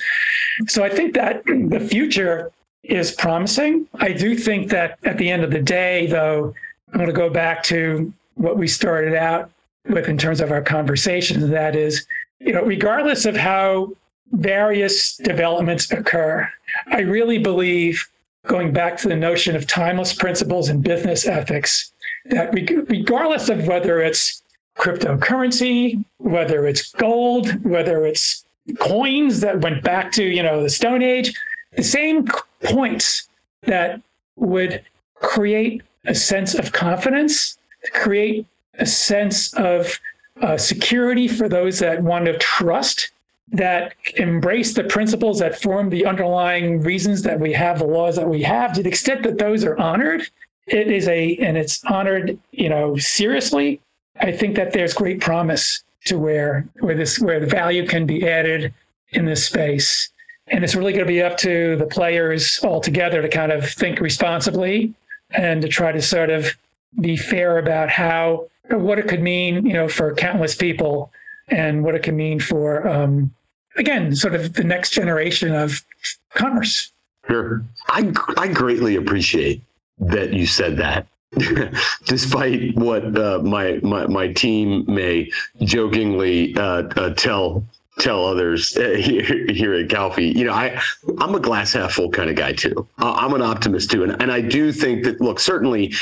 So I think that the future is promising. I do think that at the end of the day, though, I'm going to go back to what we started out with in terms of our conversation. That is, you know, regardless of how various developments occur, I really believe going back to the notion of timeless principles and business ethics, that regardless of whether it's cryptocurrency, whether it's gold, whether it's coins that went back to, you know, the Stone Age, the same points that would create a sense of confidence, create a sense of uh, security for those that want to trust, that embrace the principles that form the underlying reasons that we have the laws that we have. To the extent that those are honored, it is a and it's honored, you know, seriously. I think that there's great promise to where where this where the value can be added in this space. And it's really going to be up to the players all together to kind of think responsibly and to try to sort of be fair about how what it could mean, you know, for countless people and what it can mean for um, again, sort of the next generation of commerce. Sure. I I greatly appreciate that you said that. Despite what uh, my, my my team may jokingly uh, uh, tell tell others uh, here, here at Calfee, you know, I I'm a glass half full kind of guy too. I'm an optimist too, and and I do think that look certainly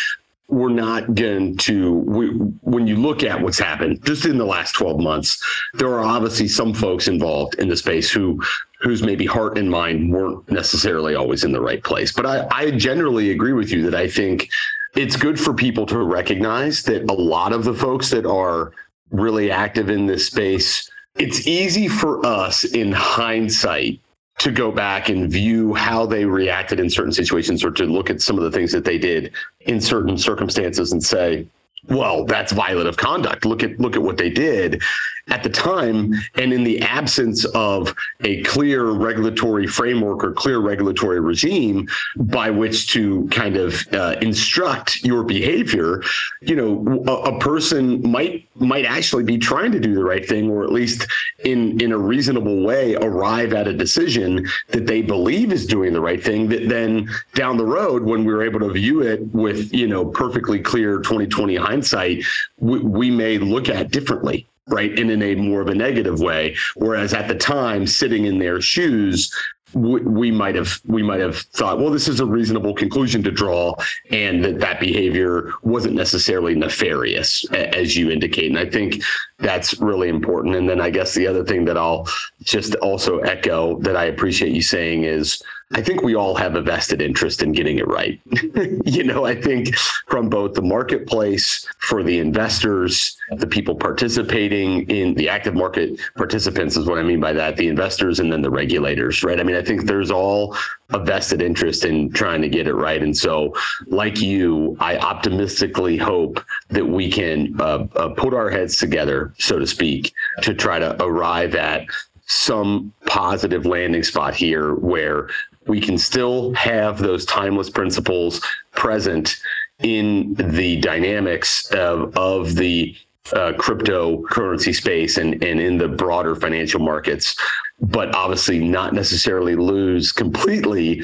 we're not going to we, when you look at what's happened just in the last 12 months there are obviously some folks involved in the space who whose maybe heart and mind weren't necessarily always in the right place. But i, I generally agree with you that i think it's good for people to recognize that a lot of the folks that are really active in this space it's easy for us in hindsight to go back and view how they reacted in certain situations or to look at some of the things that they did in certain circumstances and say, well, that's violative conduct. Look at look at what they did at the time, and in the absence of a clear regulatory framework or clear regulatory regime by which to kind of uh, instruct your behavior, you know, a, a, person might might actually be trying to do the right thing, or at least in in a reasonable way arrive at a decision that they believe is doing the right thing. That then down the road, when we were able to view it with you know perfectly clear 2020 hindsight, we, we may look at differently right and in a more of a negative way. Whereas at the time sitting in their shoes we, we might have we might have thought well this is a reasonable conclusion to draw and that that behavior wasn't necessarily nefarious as you indicate. And i think that's really important. And then i guess the other thing that i'll just also echo that i appreciate you saying is I think we all have a vested interest in getting it right. you know, I think from both the marketplace, for the investors, the people participating in the active market participants is what I mean by that, the investors and then the regulators, right? I mean, I think there's all a vested interest in trying to get it right. And so, like you, I optimistically hope that we can uh, uh, put our heads together, so to speak, to try to arrive at some positive landing spot here where we can still have those timeless principles present in the dynamics of, of the uh, cryptocurrency space and, and in the broader financial markets, but obviously not necessarily lose completely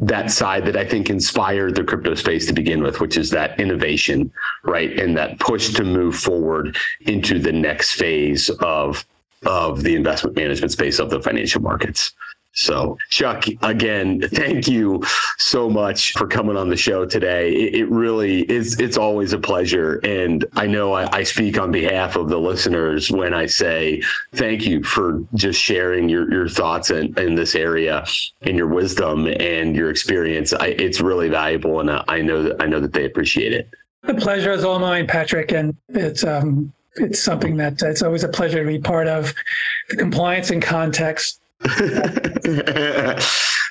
that side that I think inspired the crypto space to begin with, which is that innovation, right? And that push to move forward into the next phase of of the investment management space of the financial markets. So, Chuck, again, thank you so much for coming on the show today. It, it really is, it's always a pleasure. And I know I, I, speak on behalf of the listeners when I say thank you for just sharing your, your thoughts in, in this area and your wisdom and your experience. I, it's really valuable. And I know that I know that they appreciate it. The pleasure is all mine, Patrick. And it's, um, it's something that it's always a pleasure to be part of the Compliance in Context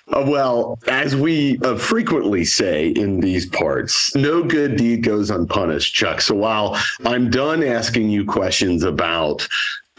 well, as we uh, frequently say in these parts, no good deed goes unpunished, Chuck. So while I'm done asking you questions about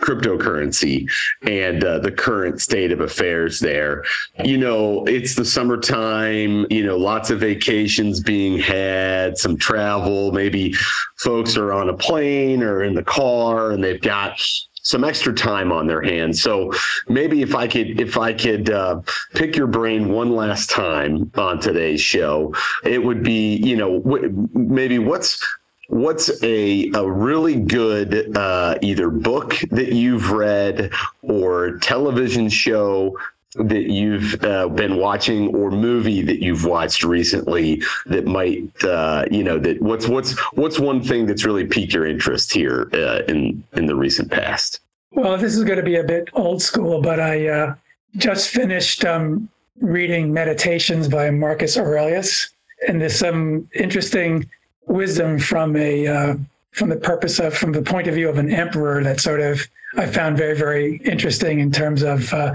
cryptocurrency and uh, the current state of affairs there. You know, it's the summertime, you know, lots of vacations being had, some travel, maybe folks are on a plane or in the car and they've got some extra time on their hands. So maybe if I could, if I could uh, pick your brain one last time on today's show, it would be, you know, w- maybe what's what's a a really good uh, either book that you've read or television show that you've uh, been watching or movie that you've watched recently that might uh, you know that what's what's what's one thing that's really piqued your interest here uh, in in the recent past? Well this is going to be a bit old school but i uh, just finished um, reading Meditations by Marcus Aurelius, and there's some interesting wisdom from a uh, from the purpose of from the point of view of an emperor that sort of I found very very interesting in terms of uh,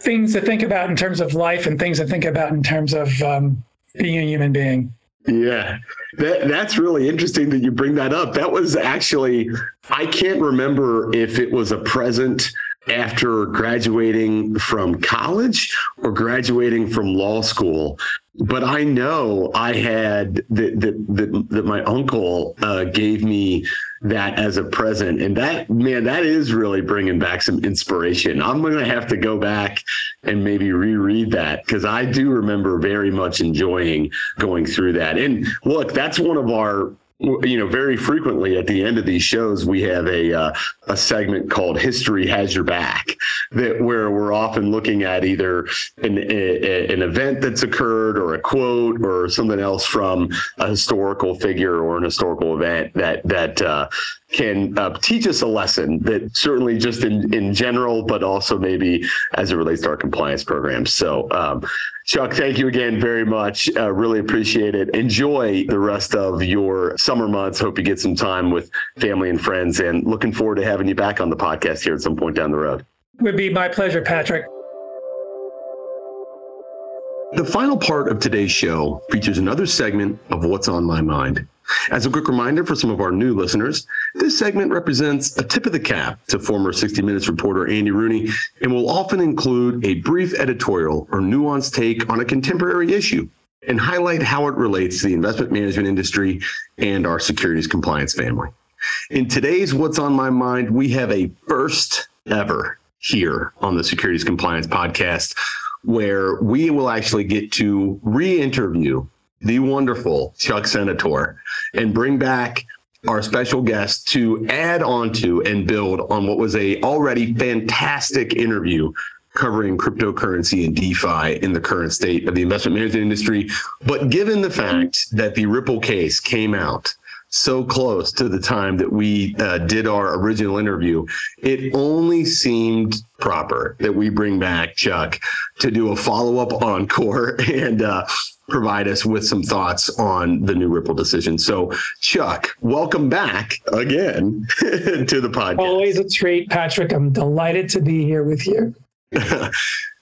things to think about in terms of life and things to think about in terms of um, being a human being. Yeah, that, that's really interesting that you bring that up. That was actually, I can't remember if it was a present after graduating from college or graduating from law school but I know I had that that that, that my uncle uh, gave me that as a present, and that man, that is really bringing back some inspiration. I'm going to have to go back and maybe reread that because I do remember very much enjoying going through that. And look, that's one of our you know, very frequently at the end of these shows, we have a uh, a segment called "History Has Your Back," that where we're often looking at either an a, an event that's occurred, or a quote, or something else from a historical figure or an historical event that that uh, can uh, teach us a lesson that certainly just in in general, but also maybe as it relates to our compliance programs. So. Um, Chuck, thank you again very much. Uh, really appreciate it. Enjoy the rest of your summer months. Hope you get some time with family and friends, and looking forward to having you back on the podcast here at some point down the road. Would be my pleasure, Patrick. The final part of today's show features another segment of What's on My Mind. As a quick reminder for some of our new listeners, this segment represents a tip of the cap to former 60 Minutes reporter Andy Rooney and will often include a brief editorial or nuanced take on a contemporary issue and highlight how it relates to the investment management industry and our securities compliance family. In today's What's on My Mind, we have a first ever here on the Securities Compliance Podcast where we will actually get to re interview the wonderful Chuck Senatore and bring back our special guest to add on to and build on what was a already fantastic interview covering cryptocurrency and DeFi in the current state of the investment management industry. But given the fact that the Ripple case came out so close to the time that we uh, did our original interview, it only seemed proper that we bring back Chuck to do a follow up encore and uh, provide us with some thoughts on the new Ripple decision. So, Chuck, welcome back again to the podcast. Always a treat, Patrick. I'm delighted to be here with you.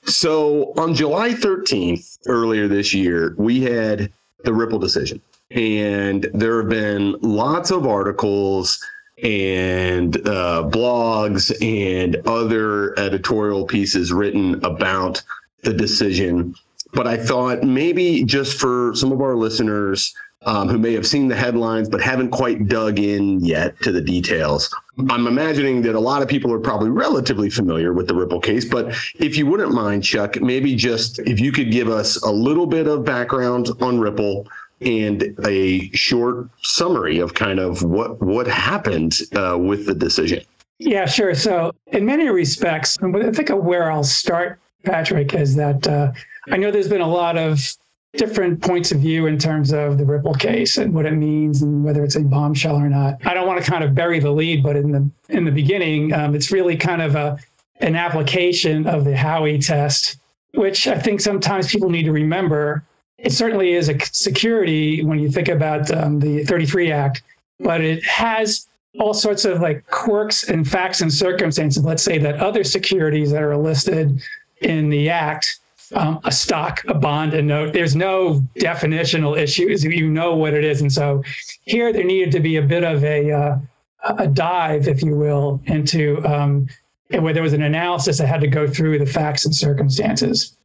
so, on July 13th, earlier this year, we had the Ripple decision. And there have been lots of articles and uh, blogs and other editorial pieces written about the decision but I thought maybe just for some of our listeners um, who may have seen the headlines but haven't quite dug in yet to the details, I'm imagining that a lot of people are probably relatively familiar with the Ripple case. But if you wouldn't mind, Chuck, maybe just if you could give us a little bit of background on Ripple and a short summary of kind of what what happened uh, with the decision. Yeah, sure. So, in many respects, I think where I'll start, Patrick, is that uh, I know there's been a lot of different points of view in terms of the Ripple case and what it means and whether it's a bombshell or not. I don't want to kind of bury the lead, but in the in the beginning, um, it's really kind of a an application of the Howey test, which I think sometimes people need to remember. It certainly is a security when you think about um, the 33 Act, but it has all sorts of like quirks and facts and circumstances. Let's say that other securities that are listed in the Act um, a stock, a bond, a note. There's no definitional issues. You know what it is. And so here there needed to be a bit of a, uh, a dive, if you will, into um, where there was an analysis that had to go through the facts and circumstances.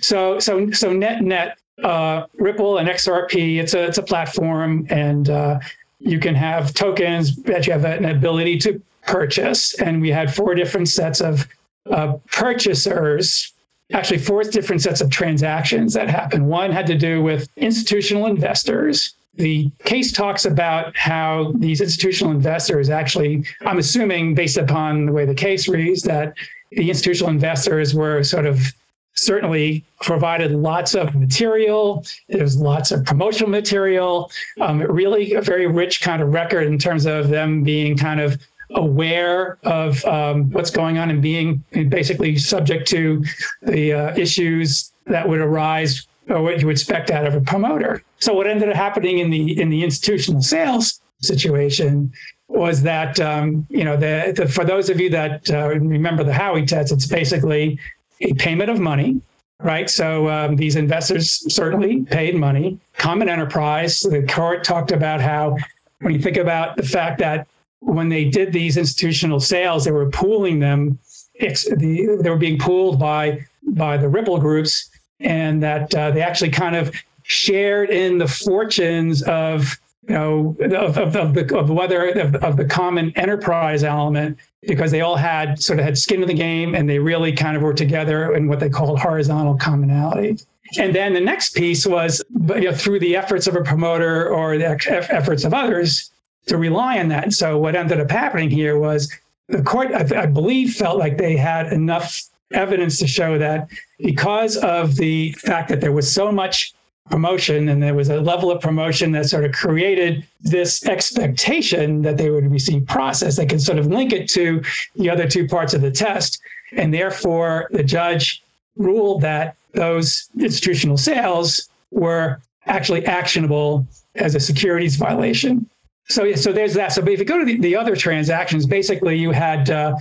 So, so, so net, net, uh, Ripple and XRP, it's a, it's a platform and uh, you can have tokens that you have an ability to purchase. And we had four different sets of uh, purchasers actually four different sets of transactions that happened. One had to do with institutional investors. The case talks about how these institutional investors actually, I'm assuming based upon the way the case reads, that the institutional investors were sort of certainly provided lots of material. There's lots of promotional material. Um, really a very rich kind of record in terms of them being kind of aware of um, what's going on and being basically subject to the uh, issues that would arise or what you would expect out of a promoter. So what ended up happening in the in the institutional sales situation was that um, you know the, the, for those of you that uh, remember the Howey test, it's basically a payment of money, right? So um, these investors certainly paid money. Common enterprise. The court talked about how when you think about the fact that when they did these institutional sales, they were pooling them. The, they were being pooled by by the Ripple groups, and that uh, they actually kind of shared in the fortunes of you know, of, of, of the of whether of, of the common enterprise element because they all had sort of had skin in the game and they really kind of were together in what they called horizontal commonality. And then the next piece was you know, through the efforts of a promoter or the efforts of others to rely on that. And so what ended up happening here was the court, I, I believe, felt like they had enough evidence to show that because of the fact that there was so much promotion and there was a level of promotion that sort of created this expectation that they would receive process they could sort of link it to the other two parts of the test. And therefore the judge ruled that those institutional sales were actually actionable as a securities violation. So, so there's that. So, if you go to the, the other transactions, basically you had uh,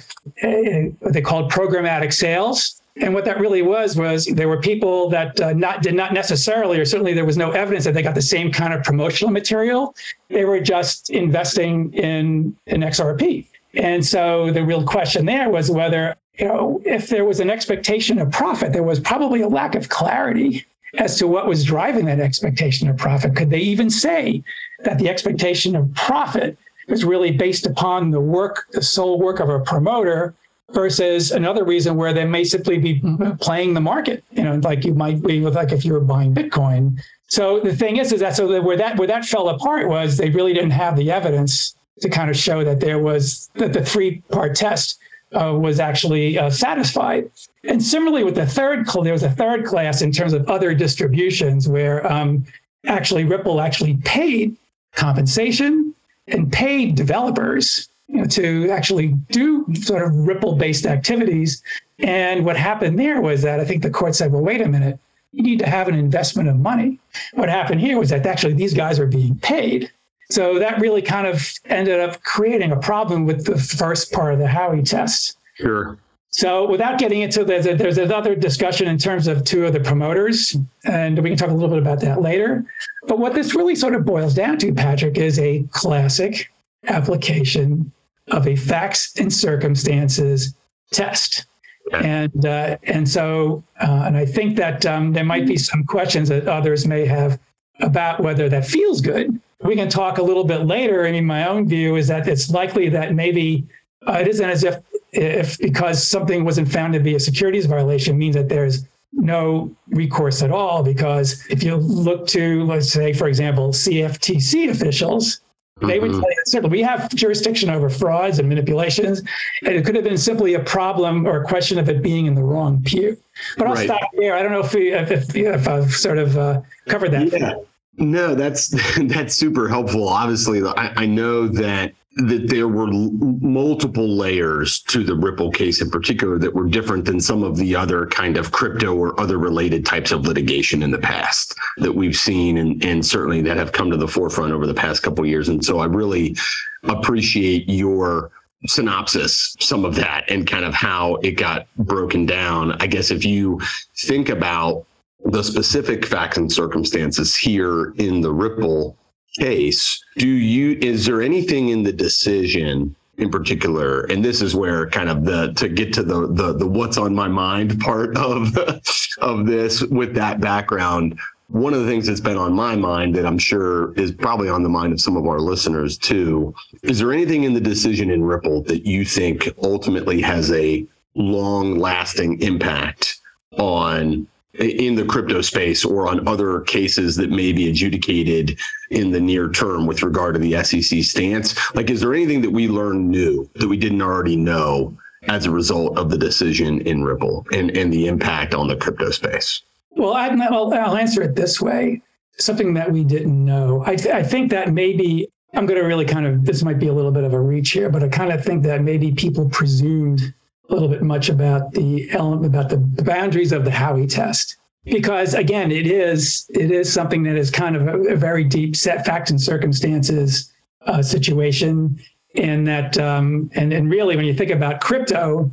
what they called programmatic sales, and what that really was was there were people that uh, not did not necessarily, or certainly there was no evidence that they got the same kind of promotional material. They were just investing in in XRP. And so the real question there was whether you know if there was an expectation of profit, there was probably a lack of clarity as to what was driving that expectation of profit. Could they even say that the expectation of profit was really based upon the work, the sole work of a promoter versus another reason where they may simply be playing the market, you know, like you might be with like if you were buying Bitcoin. So the thing is, is that so that where that where that fell apart was they really didn't have the evidence to kind of show that there was that the three part test uh, was actually uh, satisfied. And similarly with the third, there was a third class in terms of other distributions where um, actually Ripple actually paid compensation and paid developers you know, to actually do sort of Ripple based activities. And what happened there was that I think the court said, well, wait a minute, you need to have an investment of money. What happened here was that actually these guys are being paid. So that really kind of ended up creating a problem with the first part of the Howey test. Sure. So without getting into there's a, there's another discussion in terms of two of the promoters, and we can talk a little bit about that later. But what this really sort of boils down to, Patrick, is a classic application of a facts and circumstances test. And uh, and so uh, and I think that um, there might be some questions that others may have about whether that feels good. We can talk a little bit later. I mean, my own view is that it's likely that maybe uh, it isn't as if if because something wasn't found to be a securities violation means that there's no recourse at all. Because if you look to, let's say, for example, CFTC officials, they would mm-hmm. tell you simply, we have jurisdiction over frauds and manipulations, and it could have been simply a problem or a question of it being in the wrong pew. But I'll right. stop there. I don't know if, we, if, if, if I've sort of uh, covered that. Yeah. No, that's that's super helpful. Obviously, I, I know that that there were multiple layers to the Ripple case in particular that were different than some of the other kind of crypto or other related types of litigation in the past that we've seen and, and certainly that have come to the forefront over the past couple years. And so I really appreciate your synopsis some of that and kind of how it got broken down. I guess if you think about the specific facts and circumstances here in the Ripple case, do you is there anything in the decision in particular and this is where kind of the to get to the the, the what's on my mind part of of this with that background one of the things that's been on my mind that I'm sure is probably on the mind of some of our listeners too is there anything in the decision in Ripple that you think ultimately has a long lasting impact on in the crypto space or on other cases that may be adjudicated in the near term with regard to the SEC stance? Like, is there anything that we learned new that we didn't already know as a result of the decision in Ripple and, and the impact on the crypto space? Well, I, will I'll answer it this way something that we didn't know. I, th- I think that maybe I'm going to really kind of, this might be a little bit of a reach here, but I kind of think that maybe people presumed a little bit much about the element, about the boundaries of the Howey test. because again, it is it is something that is kind of a, a very deep set facts and circumstances uh, situation, and that um, and and really when you think about crypto,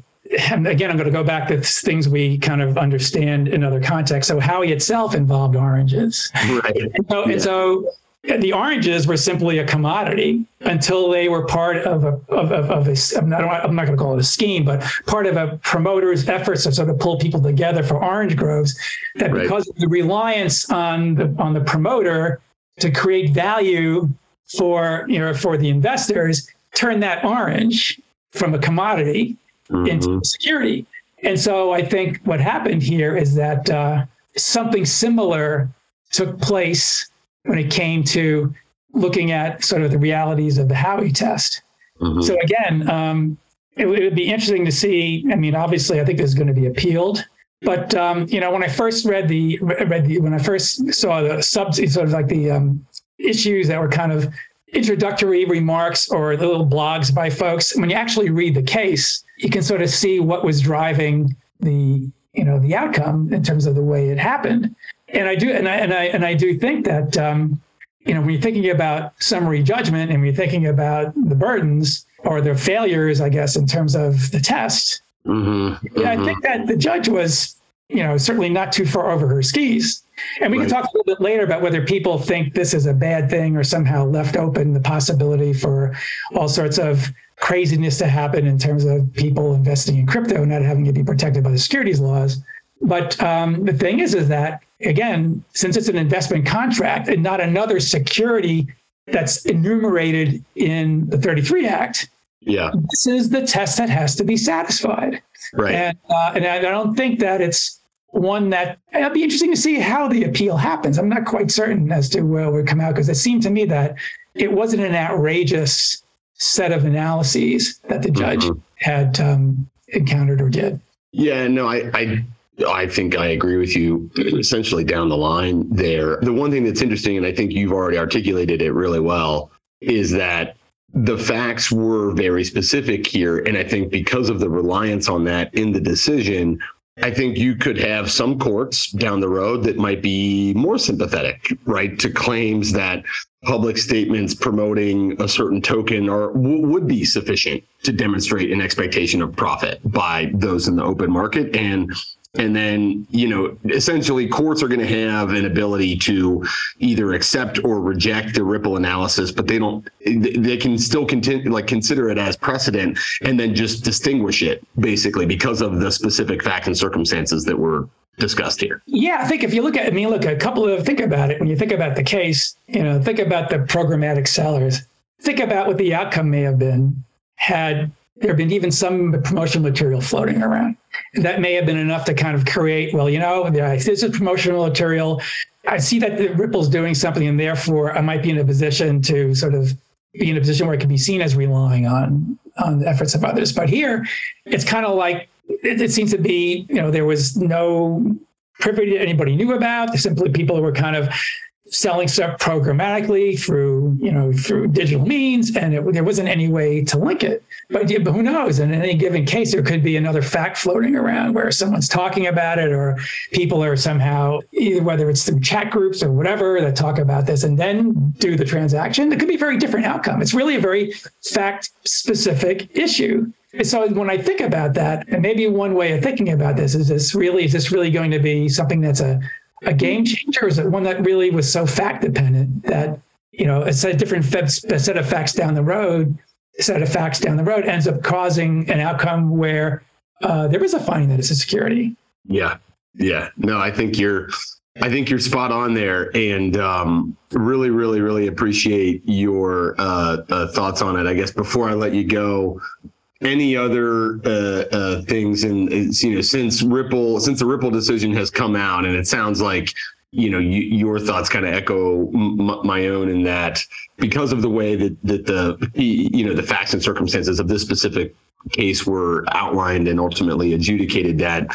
and again, I'm going to go back to things we kind of understand in other contexts. So Howey itself involved oranges, right? And so, yeah. and so the oranges were simply a commodity until they were part of a of, of, of a I'm not, I'm not going to call it a scheme, but part of a promoter's efforts to sort of pull people together for orange groves. That right. because of the reliance on the on the promoter to create value for you know for the investors, turn that orange from a commodity mm-hmm. into security. And so I think what happened here is that uh, something similar took place when it came to looking at sort of the realities of the Howey test. Mm-hmm. So again, um, it, it, would be interesting to see. I mean, obviously, I think this is going to be appealed. But um, you know, when I first read the read the when I first saw the sub sort of like the um, issues that were kind of introductory remarks or little blogs by folks, when you actually read the case, you can sort of see what was driving the you know the outcome in terms of the way it happened and I do, and I and I and I do think that um, you know when you're thinking about summary judgment and you're thinking about the burdens or the failures, I guess, in terms of the test, mm-hmm, yeah, mm-hmm. I think that the judge was you know certainly not too far over her skis. And we right. can talk a little bit later about whether people think this is a bad thing or somehow left open the possibility for all sorts of craziness to happen in terms of people investing in crypto not having to be protected by the securities laws. But um, the thing is, is that again, since it's an investment contract and not another security that's enumerated in the 33 Act, yeah, this is the test that has to be satisfied. Right. And, uh, and I don't think that it's one that it'll be interesting to see how the appeal happens. I'm not quite certain as to where it would come out because it seemed to me that it wasn't an outrageous set of analyses that the judge mm-hmm. had um, encountered or did. Yeah, no, I, I I think I agree with you essentially down the line there. The one thing that's interesting, and I think you've already articulated it really well, is that the facts were very specific here. And I think because of the reliance on that in the decision, I think you could have some courts down the road that might be more sympathetic, right, to claims that public statements promoting a certain token or w- would be sufficient to demonstrate an expectation of profit by those in the open market. And and then you know essentially courts are going to have an ability to either accept or reject the ripple analysis but they don't they can still continue like consider it as precedent and then just distinguish it basically because of the specific facts and circumstances that were discussed here. Yeah i think if you look at i mean look a couple of think about it. When you think about the case you know think about the programmatic sellers. Think about what the outcome may have been had there have been even some promotional material floating around. That may have been enough to kind of create, well, you know, this is promotional material. I see that Ripple's doing something, and therefore I might be in a position to sort of be in a position where it can be seen as relying on on the efforts of others. But here, it's kind of like it, it seems to be, you know, there was no privy that anybody knew about. Simply people were kind of selling stuff programmatically through you know through digital means and it, there wasn't any way to link it. But, but who knows? In any given case there could be another fact floating around where someone's talking about it or people are somehow either whether it's through chat groups or whatever that talk about this and then do the transaction. It could be a very different outcome. It's really a very fact specific issue so when I think about that, and maybe one way of thinking about this is this really is this really going to be something that's a a game changer? Is it one that really was so fact dependent that you know a set of different a set of facts down the road, set of facts down the road ends up causing an outcome where uh, there is a finding that it's a security? Yeah, yeah. No, I think you're. I think you're spot on there, and um, really, really, really appreciate your uh, uh, thoughts on it. I guess before I let you go, any other uh, uh, things and you know since Ripple since the Ripple decision has come out and it sounds like you know you, your thoughts kind of echo m- my own in that because of the way that that the you know the facts and circumstances of this specific case were outlined and ultimately adjudicated that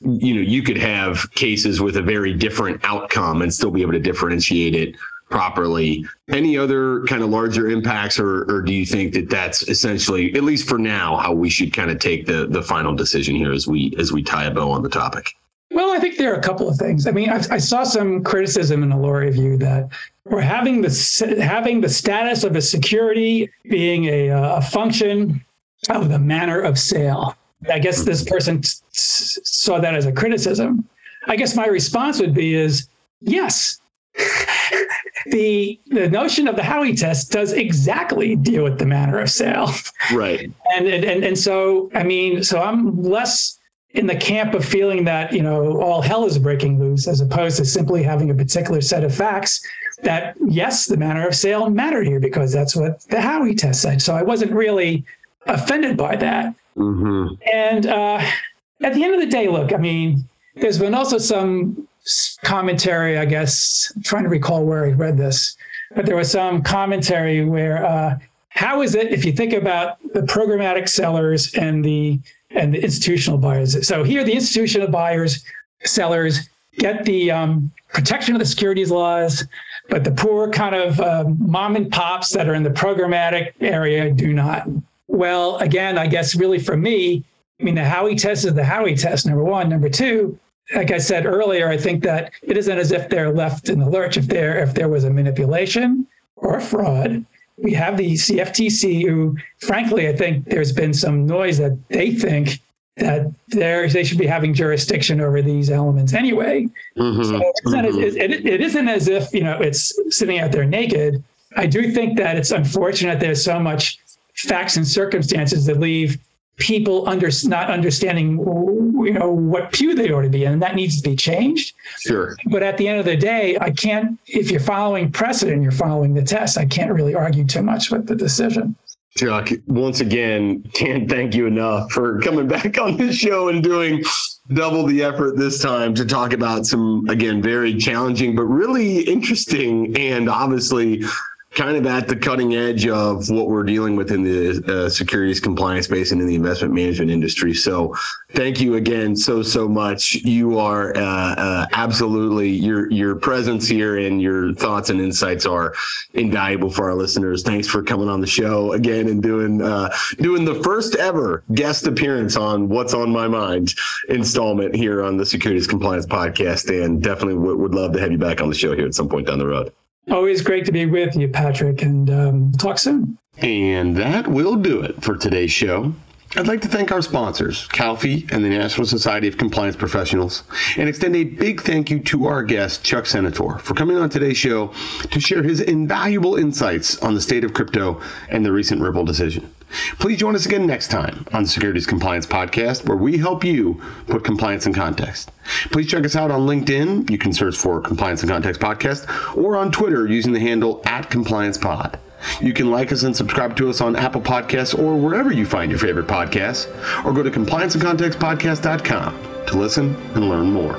you know you could have cases with a very different outcome and still be able to differentiate it properly. Any other kind of larger impacts, or, or do you think that that's essentially, at least for now, how we should kind of take the the final decision here as we as we tie a bow on the topic? Well, I think there are a couple of things. I mean, I, I saw some criticism in the law review that we're having the having the status of a security being a, a function of the manner of sale. I guess this mm-hmm. person t- saw that as a criticism. I guess my response would be is yes. the the notion of the Howey test does exactly deal with the manner of sale. Right. And and and so I mean, so I'm less in the camp of feeling that you know all hell is breaking loose as opposed to simply having a particular set of facts that yes the manner of sale mattered here because that's what the howey test said so i wasn't really offended by that Mm-hmm. and uh, at the end of the day look i mean there's been also some commentary i guess I'm trying to recall where i read this but there was some commentary where uh, how is it if you think about the programmatic sellers and the and the institutional buyers. So here, the institutional buyers, sellers get the um, protection of the securities laws, but the poor kind of uh, mom and pops that are in the programmatic area do not. Well, again, I guess really for me, I mean, the Howey test is the Howey test, number one. Number two, like I said earlier, I think that it isn't as if they're left in the lurch if there if there was a manipulation or a fraud we have the CFTC, who, frankly, I think there's been some noise that they think that they should be having jurisdiction over these elements anyway. Mm-hmm. So it's not, Mhm. it, it, it isn't as if you know it's sitting out there naked. I do think that it's unfortunate there's so much facts and circumstances that leave people under not understanding you know what pew they ought to be in, and that needs to be changed. Sure. But at the end of the day, I can't, if you're following precedent, you're following the test. I can't really argue too much with the decision. Chuck, once again, can't thank you enough for coming back on this show and doing double the effort this time to talk about some, again, very challenging, but really interesting and obviously kind of at the cutting edge of what we're dealing with in the uh, securities compliance space and in the investment management industry. So, thank you again so so much. You are uh, uh, absolutely your your presence here and your thoughts and insights are invaluable for our listeners. Thanks for coming on the show again and doing uh, doing the first ever guest appearance on What's on My Mind installment here on the Securities Compliance Podcast. And definitely would, would love to have you back on the show here at some point down the road. Always great to be with you, Patrick, and um, talk soon. And that will do it for today's show. I'd like to thank our sponsors, CalFE and the National Society of Compliance Professionals, and extend a big thank you to our guest, Chuck Senatore, for coming on today's show to share his invaluable insights on the state of crypto and the recent Ripple decision. Please join us again next time on the Securities Compliance Podcast, where we help you put compliance in context. Please check us out on LinkedIn. You can search for Compliance in Context Podcast, or on Twitter using the handle at CompliancePod. You can like us and subscribe to us on Apple Podcasts or wherever you find your favorite podcasts, or go to complianceincontextpodcast.com to listen and learn more.